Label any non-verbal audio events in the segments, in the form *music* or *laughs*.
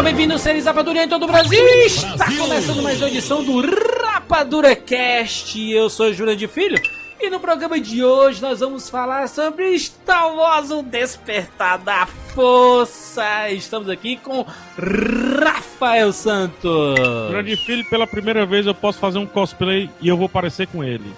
Seja bem-vindo, seres Rapadura em todo o Brasil! Está começando mais uma edição do Rapadura Cast. Eu sou Júlia de Filho e no programa de hoje nós vamos falar sobre Star Wars O Despertar da Força. Estamos aqui com Rafael Santos. Grande filho, pela primeira vez eu posso fazer um cosplay e eu vou parecer com ele.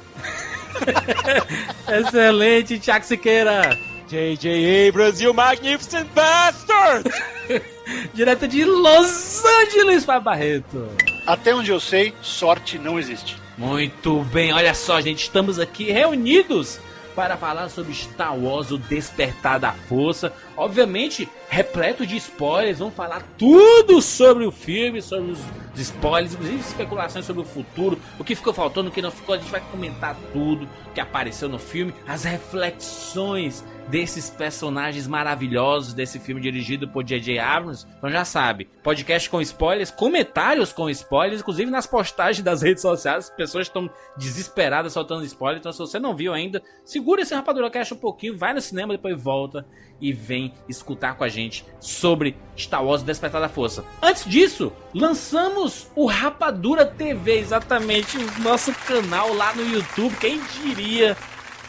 *laughs* Excelente, Tiago Siqueira. J.J. You magnificent bastard! *laughs* Direto de Los Angeles, Fábio Barreto. Até onde eu sei, sorte não existe. Muito bem, olha só, gente, estamos aqui reunidos para falar sobre Star Wars, o Despertar da Força. Obviamente, repleto de spoilers, vamos falar tudo sobre o filme, sobre os spoilers, inclusive especulações sobre o futuro, o que ficou faltando, o que não ficou. A gente vai comentar tudo que apareceu no filme, as reflexões desses personagens maravilhosos desse filme dirigido por J.J. Abrams. Então já sabe, podcast com spoilers, comentários com spoilers, inclusive nas postagens das *laughs* redes sociais, as pessoas estão desesperadas soltando spoilers. Então se você não viu ainda, segura esse Rapadura Cast um pouquinho, vai no cinema, depois volta e vem escutar com a gente sobre Star Wars Despertar da Força. Antes disso, lançamos o Rapadura TV, exatamente o nosso canal lá no YouTube. Quem diria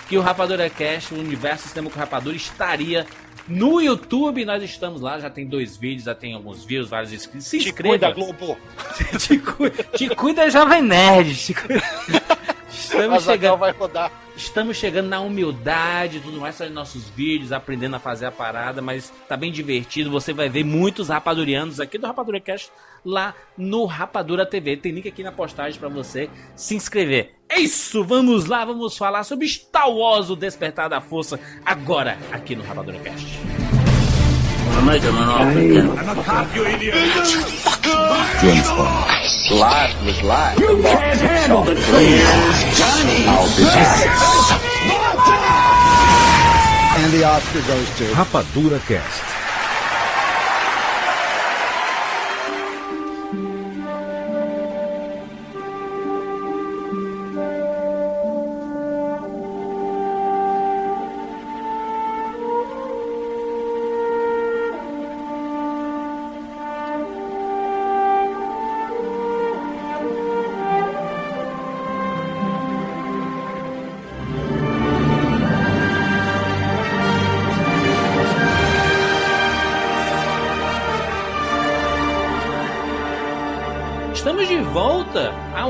que o Rapadura Cast, o universo Cinema com Rapadura, estaria no YouTube. Nós estamos lá, já tem dois vídeos, já tem alguns views, vários inscritos. Se Te inscreva. cuida, Globo. *laughs* te, cuida, te cuida, Jovem Nerd. Te cuida. *laughs* Estamos chegando, vai rodar. estamos chegando na humildade tudo mais, fazendo nossos vídeos, aprendendo a fazer a parada, mas tá bem divertido. Você vai ver muitos rapadurianos aqui do Rapadura Cast lá no Rapadura TV. Tem link aqui na postagem para você se inscrever. É isso, vamos lá, vamos falar sobre Star Wars, o Despertar da Força, agora aqui no Rapadura Cast. Rapadura Cast.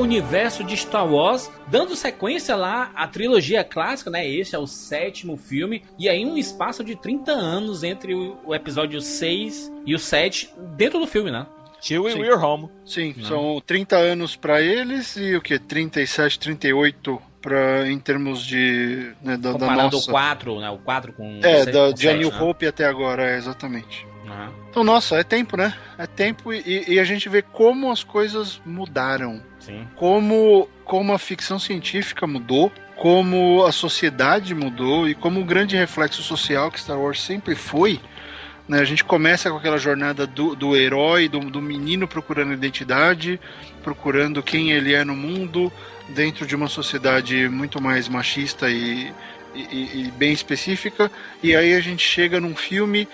Universo de Star Wars, dando sequência lá à trilogia clássica, né? Esse é o sétimo filme, e aí um espaço de 30 anos entre o, episódio 6 e o 7 dentro do filme, né? Till Sim. we're home. Sim, são 30 anos pra eles e o que? 37, 38 pra, em termos de. Né, da, da Comparando nossa. o 4, né? O 4 com É, o se- da, com de A 7, New né? Hope até agora, é, exatamente. Aham. Então, nossa, é tempo, né? É tempo e, e a gente vê como as coisas mudaram. Sim. Como, como a ficção científica mudou, como a sociedade mudou e como o grande reflexo social que Star Wars sempre foi. Né? A gente começa com aquela jornada do, do herói, do, do menino procurando identidade, procurando quem ele é no mundo, dentro de uma sociedade muito mais machista e, e- e- bem específica. E aí a gente chega num filme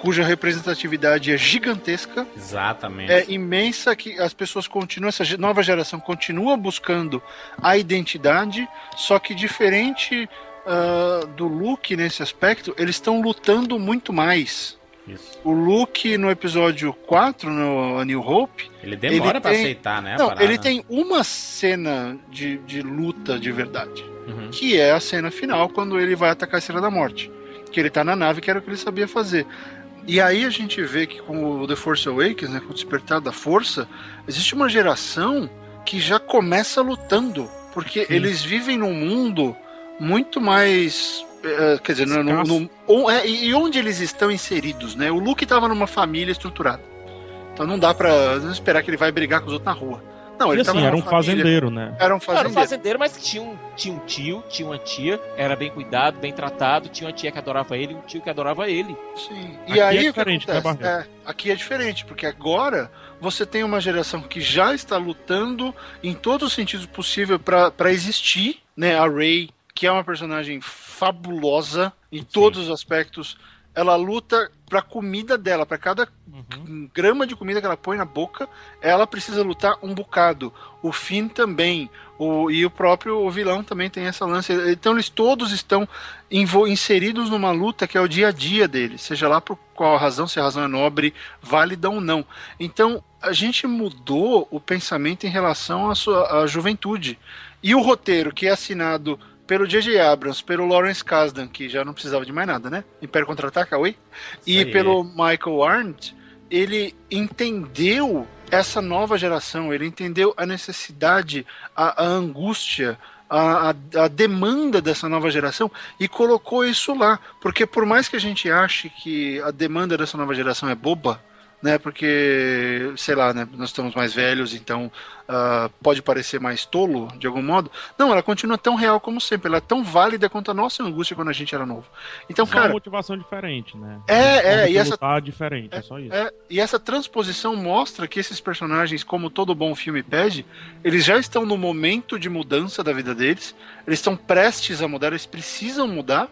cuja representatividade é gigantesca, Exatamente. é imensa que as pessoas continuam, essa nova geração continua buscando a identidade, só que diferente ah, do Luke nesse aspecto, eles estão lutando muito mais. Isso. O Luke no episódio 4, no A New Hope, Ele demora ele pra tem- aceitar, né? não, ele tem uma cena de, de luta de verdade, Uhum. que é a cena final quando ele vai atacar a Estrela da Morte. Que ele tá na nave, que era o que ele sabia fazer. E aí a gente vê que com o The Force Awakens, né, com o Despertar da Força, existe uma geração que já começa lutando, porque eles vivem num mundo muito mais é, quer dizer, no, no, é, e onde eles estão inseridos, né? O Luke estava numa família estruturada. Então não dá pra não esperar que ele vai brigar com os outros na rua. Não, ele e assim, era um família, fazendeiro, né? Era um fazendeiro. Era um fazendeiro, mas tinha um, tinha um tio, tinha uma tia, era bem cuidado, bem tratado, tinha uma tia que adorava ele e um tio que adorava ele. Sim. E aqui aí é diferente, né, é, aqui é diferente, porque agora você tem uma geração que já está lutando em todos os sentidos possíveis para existir, né? A Rey, que é uma personagem fabulosa em Sim. todos os aspectos ela luta pra comida dela, para cada uhum. grama de comida que ela põe na boca, ela precisa lutar um bocado. O Finn também, o, e o próprio o vilão também tem essa lance. Então eles todos estão inseridos numa luta que é o dia a dia deles, seja lá por qual razão, se a razão é nobre, válida ou não. Então a gente mudou o pensamento em relação à sua à juventude. E o roteiro que é assinado pelo J.J. Abrams, pelo Lawrence Kasdan, que já não precisava de mais nada, né? Império Contra-Ataca, oi? E pelo Michael Arndt, ele entendeu essa nova geração, ele entendeu a necessidade, a, a angústia, a, a, a, demanda dessa nova geração e colocou isso lá. Porque por mais que a gente ache que a demanda dessa nova geração é boba, né? Porque, sei lá, né? Nós estamos mais velhos, então uh, pode parecer mais tolo, de algum modo. Não, ela continua tão real como sempre. Ela é tão válida quanto a nossa angústia quando a gente era novo. Então, só cara. uma motivação diferente, né? É, é. E essa, diferente, é, é só isso. É, e essa transposição mostra que esses personagens, como todo bom filme pede, eles já estão no momento de mudança da vida deles. Eles estão prestes a mudar, eles precisam mudar.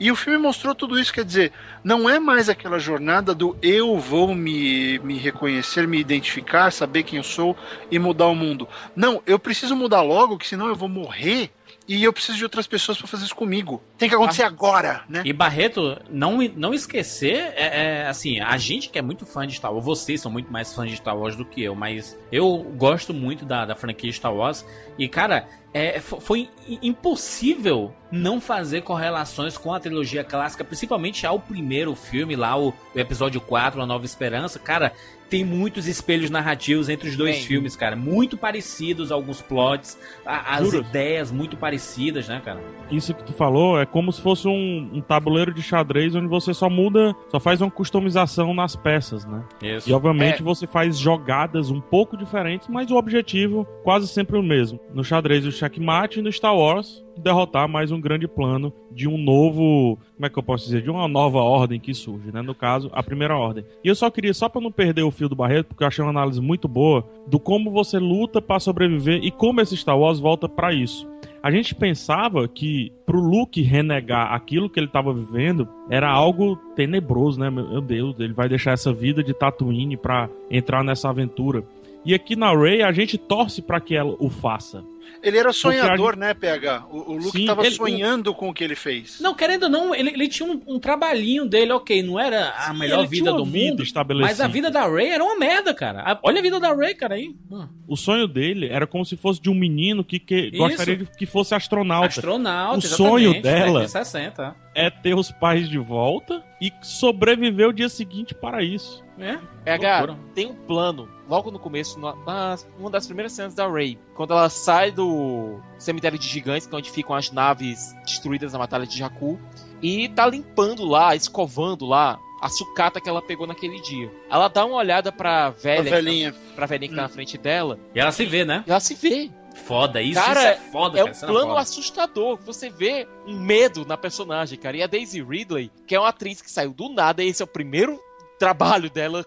E o filme mostrou tudo isso, quer dizer, não é mais aquela jornada do eu vou me, me reconhecer, me identificar, saber quem eu sou e mudar o mundo. Não, eu preciso mudar logo, que senão eu vou morrer e eu preciso de outras pessoas para fazer isso comigo. Tem que acontecer agora, né? E Barreto, não, não esquecer, é, é, assim, a gente que é muito fã de Star Wars, vocês são muito mais fãs de Star Wars do que eu, mas eu gosto muito da, da franquia Star Wars. E, cara, é, foi impossível não fazer correlações com a trilogia clássica, principalmente ao primeiro filme lá, o, o episódio 4, A Nova Esperança. Cara, tem muitos espelhos narrativos entre os dois Bem, filmes, cara. Muito parecidos alguns plots, a, as Juro. ideias muito parecidas, né, cara? Isso que tu falou é como se fosse um, um, tabuleiro de xadrez onde você só muda, só faz uma customização nas peças, né? Isso. E obviamente é. você faz jogadas um pouco diferentes, mas o objetivo quase sempre o mesmo. No xadrez o checkmate no Star Wars derrotar mais um grande plano de um novo, como é que eu posso dizer, de uma nova ordem que surge, né? No caso, a primeira ordem. E eu só queria, só para não perder o fio do Barreto, porque eu achei uma análise muito boa do como você luta para sobreviver e como esse Star Wars volta para isso. A gente pensava que pro Luke renegar aquilo que ele estava vivendo era algo tenebroso, né? Meu Deus, ele vai deixar essa vida de Tatooine para entrar nessa aventura. E aqui na Rey a gente torce para que ela o faça. Ele era sonhador, né, PH? O, o Luke estava sonhando com o que ele fez. Não, querendo ou não, ele, ele tinha um, um, trabalhinho dele, ok, não era a Sim, melhor vida do vida mundo, mas a vida da Ray era uma merda, cara. A, olha a vida da Ray, cara, aí. Hum. O sonho dele era como se fosse de um menino que, que gostaria de que fosse astronauta. Astronauta, O sonho dela 60. é ter os pais de volta e sobreviver o dia seguinte para isso. É, PH, tem um plano logo no começo, na, uma das primeiras cenas da Rey, quando ela sai do cemitério de gigantes, que é onde ficam as naves destruídas na batalha de Jakku, e tá limpando lá, escovando lá a sucata que ela pegou naquele dia. Ela dá uma olhada pra velha, a velhinha. Que, tá, pra velhinha que tá na hum. frente dela. E ela se vê, né? E ela se vê. Foda, isso, cara, isso é foda, é cara. um é plano assustador. Você vê um medo na personagem, cara. E a Daisy Ridley, que é uma atriz que saiu do nada, esse é o primeiro trabalho dela,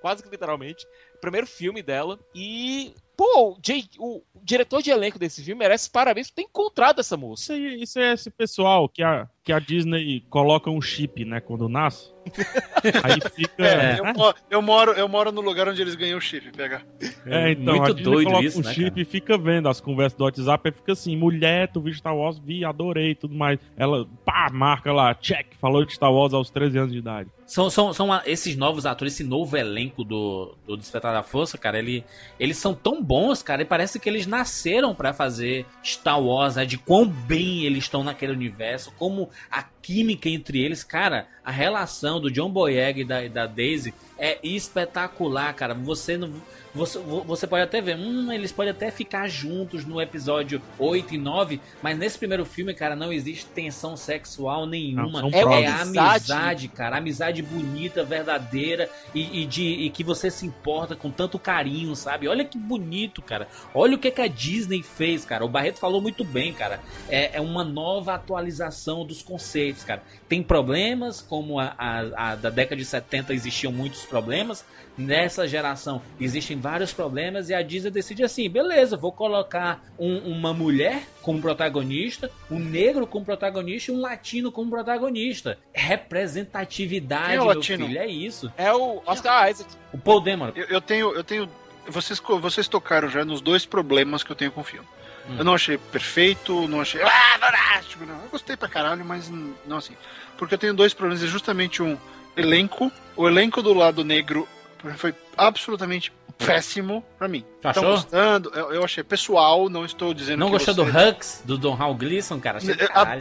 quase que literalmente primeiro filme dela. E, pô, o, Jay, o diretor de elenco desse filme merece parabéns por ter encontrado essa moça. Isso, aí, isso é esse pessoal que a, que a Disney coloca um chip, né, quando nasce. *laughs* Aí fica. É, eu, eu, moro, eu moro no lugar onde eles ganham o chip, pega. É, então, Muito doido coloca isso, um né, chip cara? e fica vendo as conversas do WhatsApp e fica assim: mulher, tu viu Star Wars? Vi, adorei e tudo mais. Ela, pá, marca lá, check, falou de Star Wars aos 13 anos de idade. São, são, são esses novos atores, esse novo elenco do, do Despertar da Força, cara, ele, eles são tão bons, cara, e parece que eles nasceram para fazer Star Wars, né, de quão bem eles estão naquele universo, como a química entre eles, cara, a relação do John Boyega e da, da Daisy é é espetacular, cara. Você não você, você pode até ver, hum, eles podem até ficar juntos no episódio 8 e 9, mas nesse primeiro filme, cara, não existe tensão sexual nenhuma. Não, é, é amizade, cara. Amizade bonita, verdadeira e, e, de, e que você se importa com tanto carinho, sabe? Olha que bonito, cara. Olha o que, que a Disney fez, cara. O Barreto falou muito bem, cara. É, é uma nova atualização dos conceitos, cara. Tem problemas, como a, a, a da década de 70 existiam muitos problemas. Nessa geração existem vários problemas e a Disney decide assim: beleza, vou colocar um, uma mulher como protagonista, um negro como protagonista e um latino como protagonista. Representatividade, é meu latino? filho, é isso. É o Oscar Isaac. O Paul Dameron. Eu, eu tenho, eu tenho. Vocês, vocês tocaram já nos dois problemas que eu tenho com o filme. Hum. Eu não achei perfeito, não achei. Ah, fantástico! Não. Eu gostei pra caralho, mas não assim. Porque eu tenho dois problemas. É justamente um elenco. O elenco do lado negro foi absolutamente péssimo pra mim. Estão gostando? Eu, eu, achei pessoal, não estou dizendo Não gostou você... do Hux, do Don Hall Gleason, cara?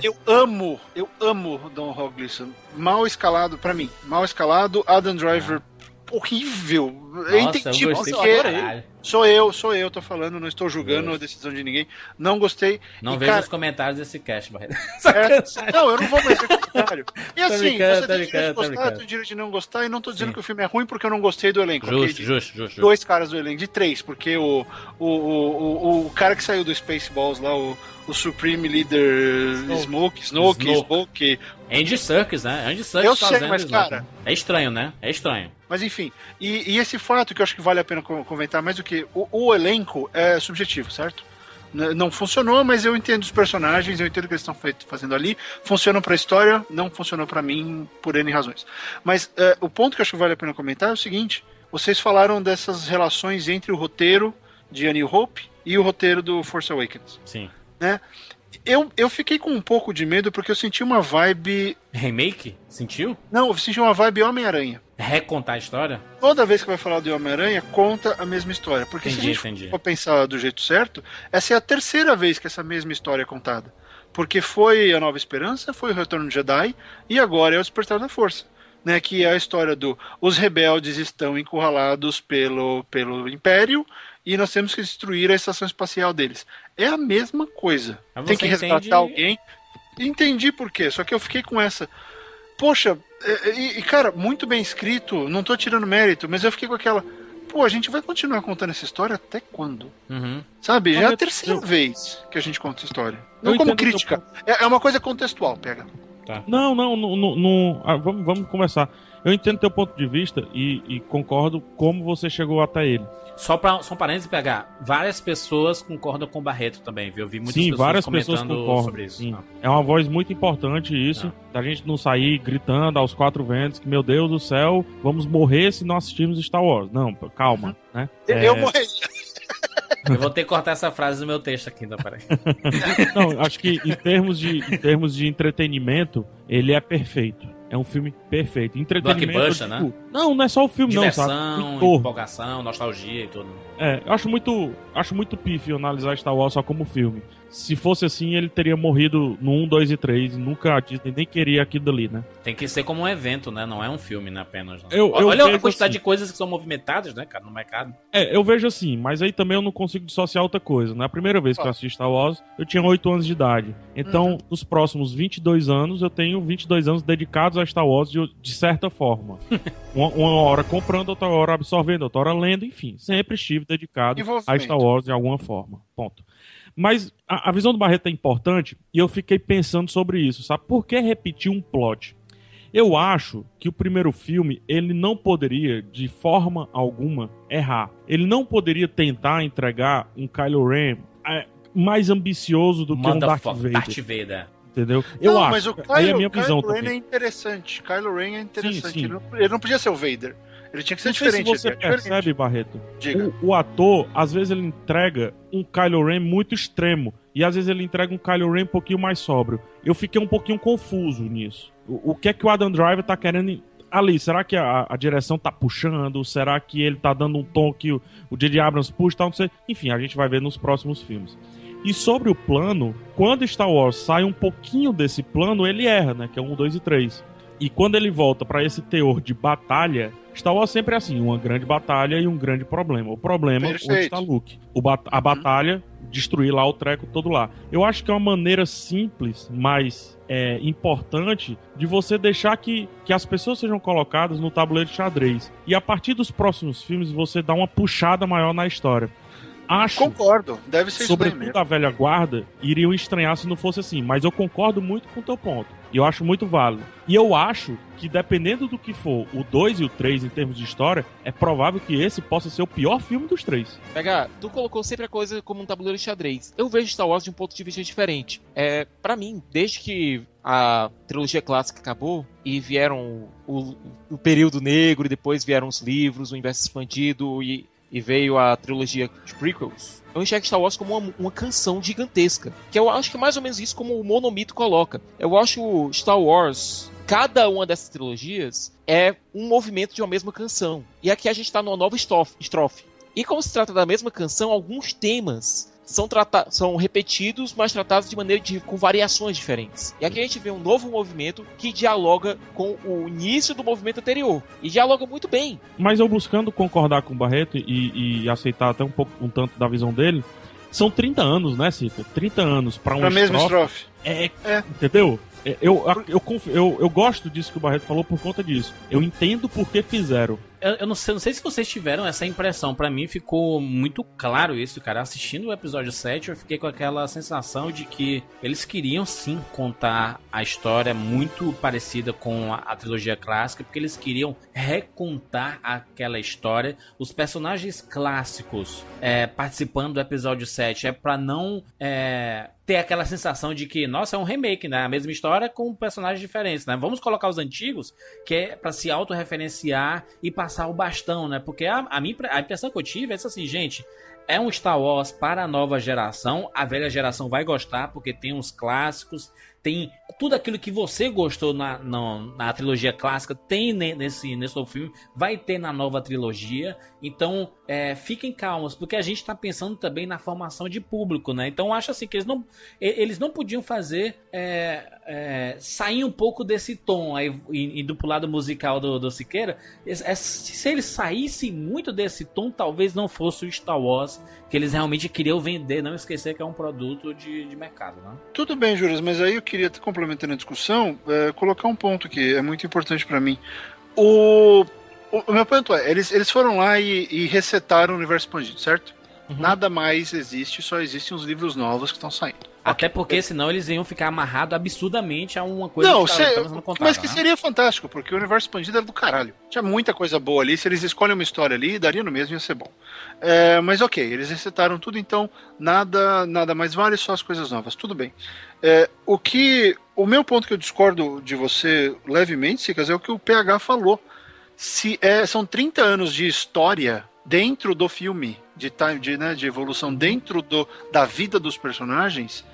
Eu, eu amo, eu amo Don Hall Gleason. Mal escalado pra mim. Mal escalado, Adam Driver horrível. Nossa, eu entendi eu porque. Sou eu, sou eu, tô falando, não estou julgando Deus. a decisão de ninguém. Não gostei. Não vejo cara... os comentários desse cast, Barreto. *laughs* É, não, eu não vou mais ver comentário. E assim, você tem direito de gostar, tem direito de não gostar, e não tô dizendo Sim. que o filme é ruim porque eu não gostei do elenco. Justo, okay? justo, justo, Dois caras do elenco, de três, porque o, o, o, o, cara que saiu do Spaceballs lá, o, o Supreme Leader Smoke, Snoke, Smoke, Smoke. Andy Serkis, né? Andy Serkis Eu sei, mas cara... É estranho, né? É estranho. Mas enfim, e, e, esse fato que eu acho que vale a pena comentar mais do que o, o elenco é subjetivo, certo? Não funcionou, mas eu entendo os personagens, eu entendo o que eles estão fazendo ali. Funcionou para a história, não funcionou para mim por N razões. Mas uh, o ponto que eu acho que vale a pena comentar é o seguinte: vocês falaram dessas relações entre o roteiro de A New Hope e o roteiro do Force Awakens. Sim. Né? Eu, eu fiquei com um pouco de medo porque eu senti uma vibe. Remake? Sentiu? Não, eu senti uma vibe Homem-Aranha. Recontar a história? Toda vez que vai falar do Homem-Aranha, conta a mesma história. Porque entendi, se a gente entendi. for pensar do jeito certo, essa é a terceira vez que essa mesma história é contada. Porque foi a Nova Esperança, foi o Retorno de Jedi e agora é o Despertar da Força. Né, que é a história do os rebeldes estão encurralados pelo, pelo Império e nós temos que destruir a estação espacial deles. É a mesma coisa. Tem que resgatar entende... alguém. Entendi por quê, só que eu fiquei com essa. Poxa, é, é, e, e, cara, muito bem escrito, não tô tirando mérito, mas eu fiquei com aquela. Pô, a gente vai continuar contando essa história até quando? Uhum. Sabe? Já é a terceira eu... vez que a gente conta essa história. Não eu como crítica. É, é, uma coisa contextual, pega. Tá. Não, não, não, não, não ah, vamos, vamos começar. Eu entendo teu ponto de vista e, e concordo como você chegou até ele. Só, pra, só um parênteses pegar, várias pessoas concordam com o Barreto também, viu? Eu vi muitas sim, pessoas várias pessoas concordam sobre isso. Sim. É uma voz muito importante isso, não. da gente não sair gritando aos quatro ventos que, meu Deus do céu, vamos morrer se não assistirmos Star Wars. Não, calma, uhum. né? Eu, é... eu morri. Eu vou ter que cortar essa frase do meu texto aqui, então, peraí. *laughs* não, acho que em termos de, em termos de entretenimento, ele é perfeito. É um filme perfeito. Entretenimento. Blockbuster, tipo, né? Não, não é só o filme, Diversão, não, sabe? empolgação, nostalgia e tudo. É, eu acho muito, acho muito pífio analisar Star Wars só como filme. Se fosse assim, ele teria morrido no 1, 2 e 3. Nunca a Disney nem queria aquilo ali, né? Tem que ser como um evento, né? Não é um filme, né? Apenas. Né? Eu, eu Olha a quantidade assim. de coisas que são movimentadas, né, cara, no mercado. É, eu vejo assim, mas aí também eu não consigo dissociar outra coisa. Na primeira vez que eu assisti Star Wars, eu tinha 8 anos de idade. Então, uhum. nos próximos 22 anos, eu tenho 22 anos dedicados a Star Wars de, de certa forma. *laughs* uma, uma, hora comprando, outra hora absorvendo, outra hora lendo, enfim. Sempre estive dedicado a Star Wars de alguma forma. Ponto. Mas a, a visão do Barreto é importante e eu fiquei pensando sobre isso, sabe? Por que repetir um plot? Eu acho que o primeiro filme ele não poderia, de forma alguma, errar. Ele não poderia tentar entregar um Kylo Ren é, mais ambicioso do Manda que um Darth Vader. Darth Vader. Entendeu? Eu não, acho. Mas o Kylo, é a minha visão Kylo Ren é interessante. Kylo Ren é interessante. Sim, sim. Ele, não, ele, não, podia ser o Vader. Ele tinha que ser não diferente. Se você é percebe, diferente. Barreto. O, o, ator, às vezes, ele entrega um Kylo Ren muito extremo. E às vezes ele entrega um Kylo Ren um pouquinho mais sóbrio. Eu fiquei um pouquinho confuso nisso. O, o que é que o Adam Driver tá querendo ali, será que a, a, direção tá puxando? Será que ele tá dando um tom que o, o J.J. Abrams puxa? Tal, não sei. Enfim, a gente vai ver nos próximos filmes. E sobre o plano, quando Star Wars sai um pouquinho desse plano, ele erra, né? Que é um, dois e três. E quando ele volta para esse teor de batalha, Star Wars sempre é assim, uma grande batalha e um grande problema. O problema é onde está Luke. O ba a batalha, destruir lá o treco todo lá. Eu acho que é uma maneira simples, mas é, importante de você deixar que, que as pessoas sejam colocadas no tabuleiro de xadrez. E a partir dos próximos filmes você dá uma puxada maior na história acho. Concordo, deve ser Sobretudo a velha guarda iriam estranhar se não fosse assim, mas eu concordo muito com o teu ponto. E eu acho muito válido. E eu acho que dependendo do que for o 2 e o 3 em termos de história, é provável que esse possa ser o pior filme dos três. Pega, tu colocou sempre a coisa como um tabuleiro de xadrez. Eu vejo Star Wars de um ponto de vista diferente. É, para mim, desde que a trilogia clássica acabou e vieram o, o período negro e depois vieram os livros, o universo expandido e e veio a trilogia de prequels, eu enxergo Star Wars como uma, uma, canção gigantesca. Que eu acho que é mais ou menos isso como o Monomito coloca. Eu acho Star Wars, cada uma dessas trilogias, é um movimento de uma mesma canção. E aqui a gente está numa nova estrofe. E como se trata da mesma canção, alguns temas são, são repetidos, mas tratados de maneira de, com variações diferentes. E aqui a gente vê um novo movimento que dialoga com o início do movimento anterior. E dialoga muito bem. Mas eu buscando concordar com o Barreto e, e aceitar até um pouco um tanto da visão dele, são 30 anos, né, Cito? 30 anos para um pra mesma estrofe. É, é, entendeu? É, eu, eu, eu, eu, gosto disso que o Barreto falou por conta disso. Eu entendo por que fizeram eu, eu não, sei, não sei se vocês tiveram essa impressão. para mim ficou muito claro isso, cara. Assistindo o episódio 7, eu fiquei com aquela sensação de que eles queriam sim contar a história muito parecida com a, a trilogia clássica, porque eles queriam recontar aquela história. Os personagens clássicos é, participando do episódio 7 é para não. É, ter aquela sensação de que, nossa, é um remake, né? A mesma história com personagens diferentes, né? Vamos colocar os antigos, que é para se autorreferenciar e passar o bastão, né? Porque a, a, minha, a impressão que eu tive é assim, gente, é um Star Wars para a nova geração, a velha geração vai gostar porque tem uns clássicos, tem tudo aquilo que você gostou na, na, na, trilogia clássica, tem nesse, nesse novo filme, vai ter na nova trilogia. Então, é, fiquem calmos, porque a gente está pensando também na formação de público, né? Então, acho assim que eles não, eles não podiam fazer é, é, sair um pouco desse tom aí, indo pro lado musical do, do Siqueira. É, se eles saíssem muito desse tom, talvez não fosse o Star Wars que eles realmente queriam vender, não esquecer que é um produto de, de mercado, né? Tudo bem, Júlio, mas aí eu queria, complementando a discussão, é, colocar um ponto que é muito importante para mim. O, o, meu ponto é, eles, eles foram lá e, e resetaram o universo expandido, certo? Uhum. Nada mais existe, só existem os livros novos que estão saindo. Até porque senão eles iam ficar amarrados absurdamente a uma coisa não, que cê, contava, Mas que né? seria fantástico, porque o universo expandido era do caralho. Tinha muita coisa boa ali. Se eles escolhem uma história ali, daria no mesmo, ia ser bom. É, mas ok, eles resetaram tudo, então nada nada mais vale, só as coisas novas. Tudo bem. É, o que. O meu ponto que eu discordo de você levemente, Sicas, é o que o PH falou. Se é, são 30 anos de história dentro do filme, de, time, de, né, de evolução dentro do, da vida dos personagens,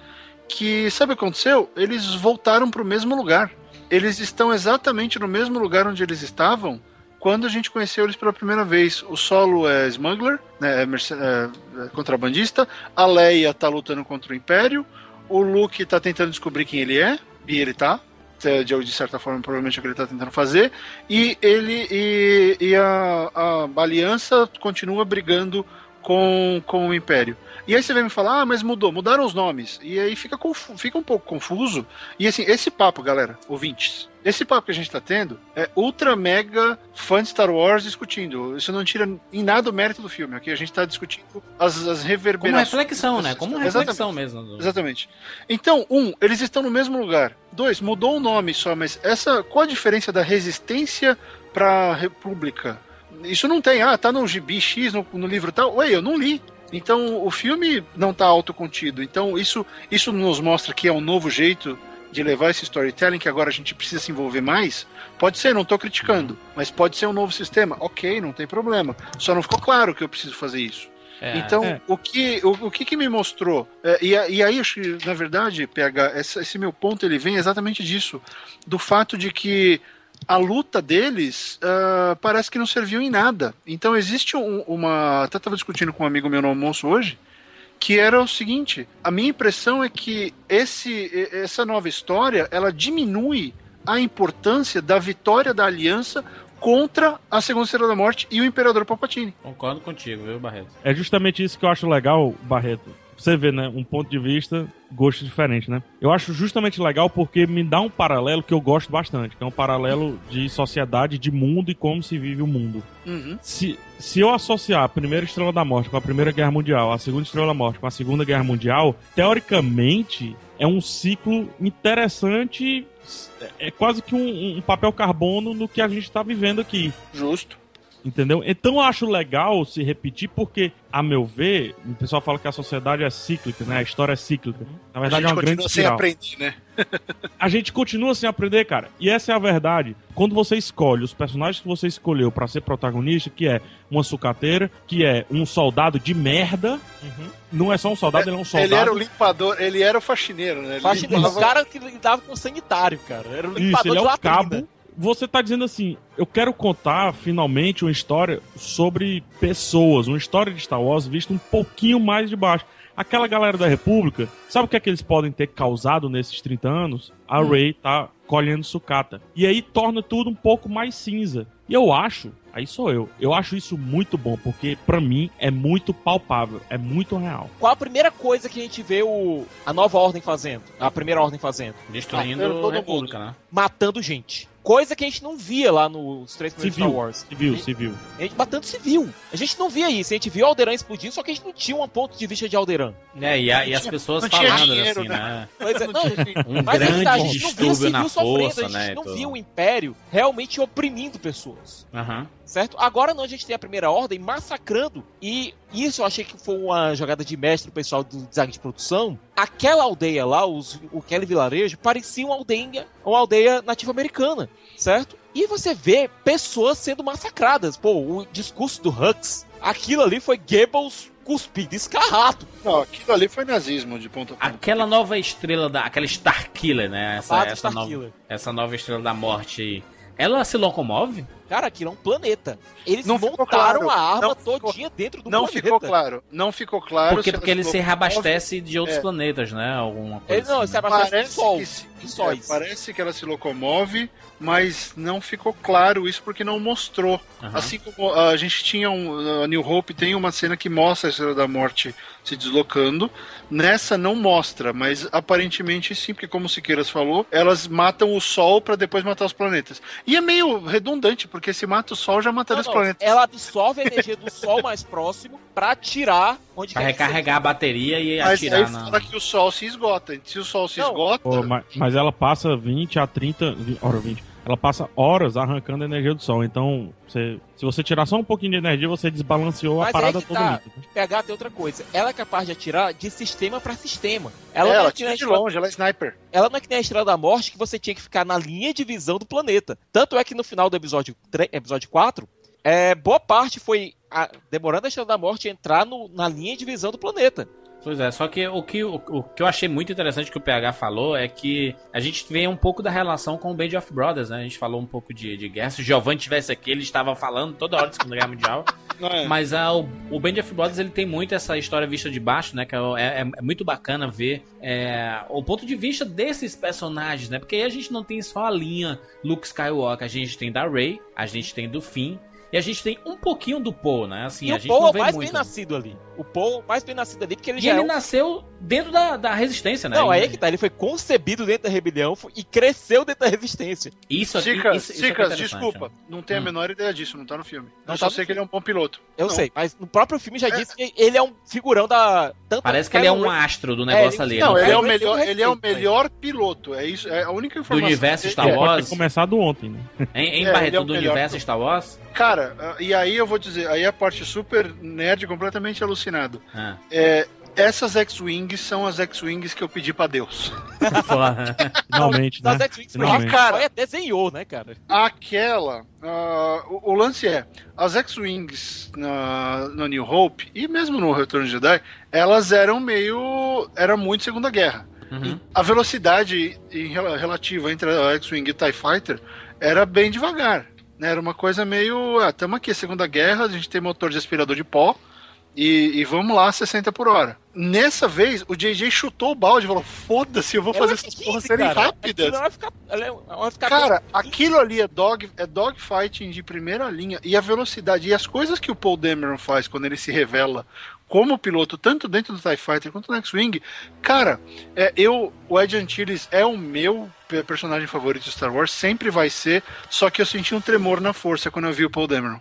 que sabe o que aconteceu? Eles voltaram para o mesmo lugar. Eles estão exatamente no mesmo lugar onde eles estavam quando a gente conheceu eles pela primeira vez. O Solo é smuggler, né, é, é, é contrabandista. A Leia tá lutando contra o Império. O Luke tá tentando descobrir quem ele é, e ele tá. É, de, certa forma, provavelmente é o que ele tá tentando fazer. E ele e, e a, a aliança continua brigando com, com o Império. E aí você vem me falar, ah, mas mudou, mudaram os nomes. E aí fica, fica um pouco confuso. E assim, esse papo, galera, ouvintes, esse papo que a gente tá tendo é ultra mega fã de Star Wars discutindo. Isso não tira em nada o mérito do filme. Aqui a gente tá discutindo as, as reverberações. Como reflexão, né? Como reflexão mesmo. Exatamente. Então, um, eles estão no mesmo lugar. Dois, mudou o nome só, mas essa qual a diferença da resistência pra República? Isso não tem, ah, tá no gibi X, no, no livro tal. Ué, eu não li. Então o filme não está autocontido. Então isso, isso nos mostra que é um novo jeito de levar esse storytelling que agora a gente precisa se envolver mais. Pode ser, não estou criticando, mas pode ser um novo sistema. Ok, não tem problema. Só não ficou claro que eu preciso fazer isso. É, então, é. o, que, o, o que, que me mostrou? É, e, e aí, acho que, na verdade, PH, esse, esse meu ponto ele vem exatamente disso. Do fato de que a luta deles uh, parece que não serviu em nada. Então existe um, uma. Até estava discutindo com um amigo meu no almoço hoje, que era o seguinte: a minha impressão é que esse, essa nova história ela diminui a importância da vitória da aliança contra a Segunda Estrela da Morte e o Imperador Palpatine. Concordo contigo, viu, Barreto? É justamente isso que eu acho legal, Barreto. Você vê, né? Um ponto de vista, gosto diferente, né? Eu acho justamente legal porque me dá um paralelo que eu gosto bastante, que é um paralelo de sociedade, de mundo e como se vive o mundo. Uhum. Se, se eu associar a primeira Estrela da Morte com a Primeira Guerra Mundial, a Segunda Estrela da Morte com a Segunda Guerra Mundial, teoricamente é um ciclo interessante é quase que um, um papel carbono no que a gente está vivendo aqui. Justo. Entendeu? Então eu acho legal se repetir, porque, a meu ver, o pessoal fala que a sociedade é cíclica, né? A história é cíclica. Na verdade, é uma grande espiral. sem aprender, né? *laughs* a gente continua sem aprender, cara. E essa é a verdade. Quando você escolhe os personagens que você escolheu para ser protagonista, que é uma sucateira, que é um soldado de merda. Uhum. Não é só um soldado, é, ele é um soldado. Ele era o limpador, ele era o faxineiro, né? Ele faxineiro, limpava... o cara que lidava com sanitário, cara. Era o limpador Isso, ele é o cabo você tá dizendo assim, eu quero contar finalmente uma história sobre pessoas, uma história de Star Wars vista um pouquinho mais de baixo. Aquela galera da República, sabe o que é que eles podem ter causado nesses 30 anos? A hum. Rey tá colhendo sucata. E aí torna tudo um pouco mais cinza. E eu acho, aí sou eu, eu acho isso muito bom, porque para mim é muito palpável, é muito real. Qual a primeira coisa que a gente vê o a nova ordem fazendo? A primeira ordem fazendo? Destruindo ah, a República, né? Matando gente. Coisa que a gente não via lá nos três primeiros civil, Star Wars. Civil, a civil. A gente matando civil. A gente não via isso. A gente viu Alderan explodindo, só que a gente não tinha um ponto de vista de Alderan. É, e, a, e as pessoas falando dinheiro, assim, né? né? Pois é, não, um grande tá, distúrbio na força, sofrendo, né? A gente não via o Império realmente oprimindo pessoas. Aham. Uhum certo? Agora não, a gente tem a primeira ordem massacrando, e isso eu achei que foi uma jogada de mestre do pessoal do design de produção. Aquela aldeia lá, os, o Kelly Vilarejo, parecia uma aldeia, uma aldeia nativa americana, certo? E você vê pessoas sendo massacradas. Pô, o discurso do Hux, aquilo ali foi Goebbels cuspido, escarrado. Não, aquilo ali foi nazismo de ponta a ponta. Aquela nova estrela da. Aquela Starkiller, né? Essa, essa, nova, essa nova estrela da morte aí. Ela se locomove? Cara, aquilo é um planeta. Eles não montaram claro. a arma todinha dentro do não planeta. Não ficou claro. Não ficou claro. Porque, porque ele se reabastece de outros é. planetas, né? Alguma coisa. Ele não, assim, se reabastece parece do Sol. Que se, é, parece que ela se locomove, mas não ficou claro isso porque não mostrou. Uhum. Assim como a gente tinha um. A New Hope tem uma cena que mostra a Estrela da Morte se deslocando. Nessa não mostra, mas aparentemente sim, porque como o Siqueiras falou, elas matam o Sol para depois matar os planetas. E é meio redundante, porque se mata o Sol, já mataria os planetas. Ela absorve a energia do Sol mais próximo para tirar onde pra recarregar a bateria e mas atirar aí na... fala que o Sol se esgota. Se o Sol se não. esgota... Pô, mas, mas, ela passa 20 a 30... Ora, 20 ela passa horas arrancando a energia do sol. Então, você, se você tirar só um pouquinho de energia, você desbalanceou Mas a parada toda. Tá. Pegar tem outra coisa. Ela é capaz de atirar de sistema para sistema. Ela, é, ela é tira de longe, ela é sniper. Ela não é que nem a Estrela da Morte que você tinha que ficar na linha de visão do planeta. Tanto é que no final do episódio, 3, episódio 4, é, boa parte foi a, demorando a Estrela da Morte entrar no, na linha de visão do planeta. Pois é, só que o que, o, o, que eu achei muito interessante que o PH falou é que a gente vê um pouco da relação com o Band of Brothers, né? A gente falou um pouco de, de guerra. Se o Giovanni tivesse aqui, ele estava falando toda hora de Segunda Guerra Mundial. *laughs* É. Mas a, o, o Band of Brothers ele tem muito essa história vista de baixo, né? Que é, é, é muito bacana ver é, o ponto de vista desses personagens, né? Porque aí a gente não tem só a linha Luke Skywalker, a gente tem da Rey, a gente tem do Finn e a gente tem um pouquinho do Paul, né? Assim, e a o gente Paul não é vê mais muito. bem nascido ali. O Paul mais bem nascido ali, porque ele e já ele é um... nasceu dentro da, da resistência, né? Não, aí é que tá. Ele foi concebido dentro da rebelião e cresceu dentro da resistência. Isso aqui. Cicas, isso, isso Cicas, é desculpa. Não tenho hum. a menor ideia disso, não tá no filme. Não eu tá só sei que ele é um bom piloto. Eu não. sei, mas no próprio filme já é. disse que ele é um figurão da. Tanto Parece que ele é um astro do negócio é, ali. Não, ele é o melhor, ele é o melhor piloto. É isso, é a única informação. Do universo Star Wars. Começado ontem, né? Em, em é, Barreto, é do universo Star Wars? Cara, ah, e aí eu vou dizer, aí a parte super nerd, completamente alucinado. Ah. É, essas X-Wings são as X-Wings que eu pedi pra Deus. *laughs* *laughs* Finalmente, né? As X-Wings cara, desenhou, né, cara? Aquela. Uh, o, o, lance é: as X-Wings na, na New Hope e mesmo no Retorno de Jedi, elas eram meio. Era muito Segunda Guerra. Uhum. A velocidade em, relativa entre a X-Wing e o TIE Fighter era bem devagar. Né? Era uma coisa meio. Ah, estamos aqui, Segunda Guerra, a gente tem motor de aspirador de pó E, e, vamos lá, 60 por hora. Nessa vez, o JJ chutou o balde e falou: Foda-se, eu vou fazer essas porras serem rápidas. Vai ficar, vai ficar cara, aquilo ali é dog, é dogfighting de primeira linha. E a velocidade e as coisas que o Paul Dameron faz quando ele se revela como piloto, tanto dentro do TIE Fighter quanto no X-Wing, cara, é, eu, o Ed Antilles é o meu personagem favorito de Star Wars, sempre vai ser, só que eu senti um tremor na força quando eu vi o Paul Dameron.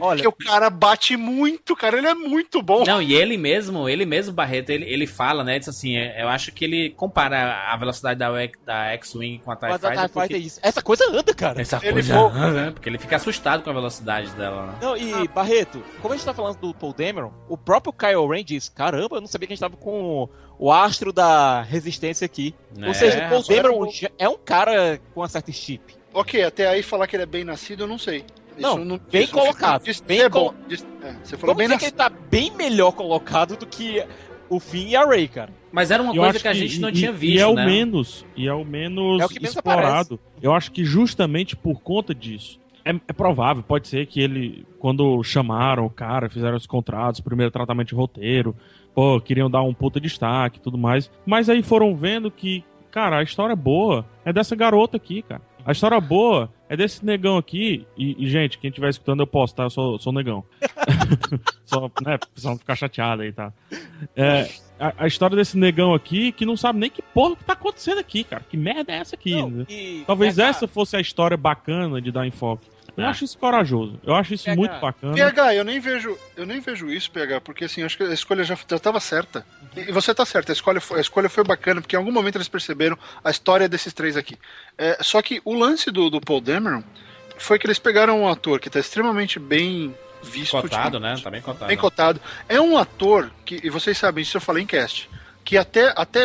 Olha, Porque o cara bate muito, cara, ele é muito bom. Não, e ele mesmo, ele mesmo, Barreto, ele, ele fala, né? Diz assim, é, eu acho que ele compara a velocidade da, da X-Wing com a TIE Fighter. A TIE porque... isso. Essa coisa anda, cara. Essa ele coisa anda, né? Porque ele fica assustado com a velocidade dela. Né? Não, e Barreto, como a gente tá falando do Paul Dameron, o próprio Kyle Ren diz, caramba, eu não sabia que a gente tava com o astro da resistência aqui. É, Ou seja, o Paul Dameron é um cara com uma certa chip. Ok, até aí falar que ele é bem nascido, eu não sei. Não, não, bem colocado. bem é bom. É, você falou Vamos bem dizer que ele tá bem melhor colocado do que o Finn e a Ray, cara. Mas era uma eu coisa que, que, a gente não tinha visto, e é né? o menos E é o menos, é o menos explorado. Aparece. Eu acho que justamente por conta disso. É, é, provável, pode ser que ele, quando chamaram o cara, fizeram os contratos, primeiro tratamento de roteiro, pô, queriam dar um puta destaque e tudo mais. Mas aí foram vendo que, cara, a história boa é dessa garota aqui, cara. A história boa é desse negão aqui. E, e gente, quem estiver escutando, eu posso, tá? Eu sou, sou negão. *laughs* Só, né? Pra não ficar chateado aí, tá? É, a, a, história desse negão aqui que não sabe nem que porra que tá acontecendo aqui, cara. Que merda é essa aqui? Não, né? Talvez essa fosse a história bacana de dar enfoque. Eu ah. acho isso corajoso. Eu acho isso PH. muito bacana. PH, eu nem vejo, eu nem vejo isso, PH, porque assim, acho que a escolha já estava certa. E você tá certo, a escolha, foi, a escolha foi bacana, porque em algum momento eles perceberam a história desses três aqui. É, só que o lance do, do Paul Dameron foi que eles pegaram um ator que está extremamente bem visto. Cotado, né? Tá bem cotado. Bem cotado. É um ator que, e vocês sabem, isso eu falei em cast, que até, até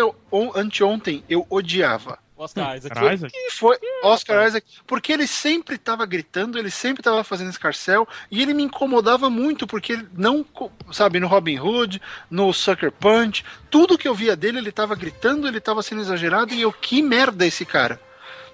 anteontem eu odiava. Oscar Isaac. Oscar Isaac. Foi Oscar Isaac, porque ele sempre estava gritando, ele sempre estava fazendo escarcel, e ele me incomodava muito, porque ele não, sabe, no Robin Hood, no Sucker Punch, tudo que eu via dele, ele estava gritando, ele estava sendo exagerado, e eu, que merda esse cara.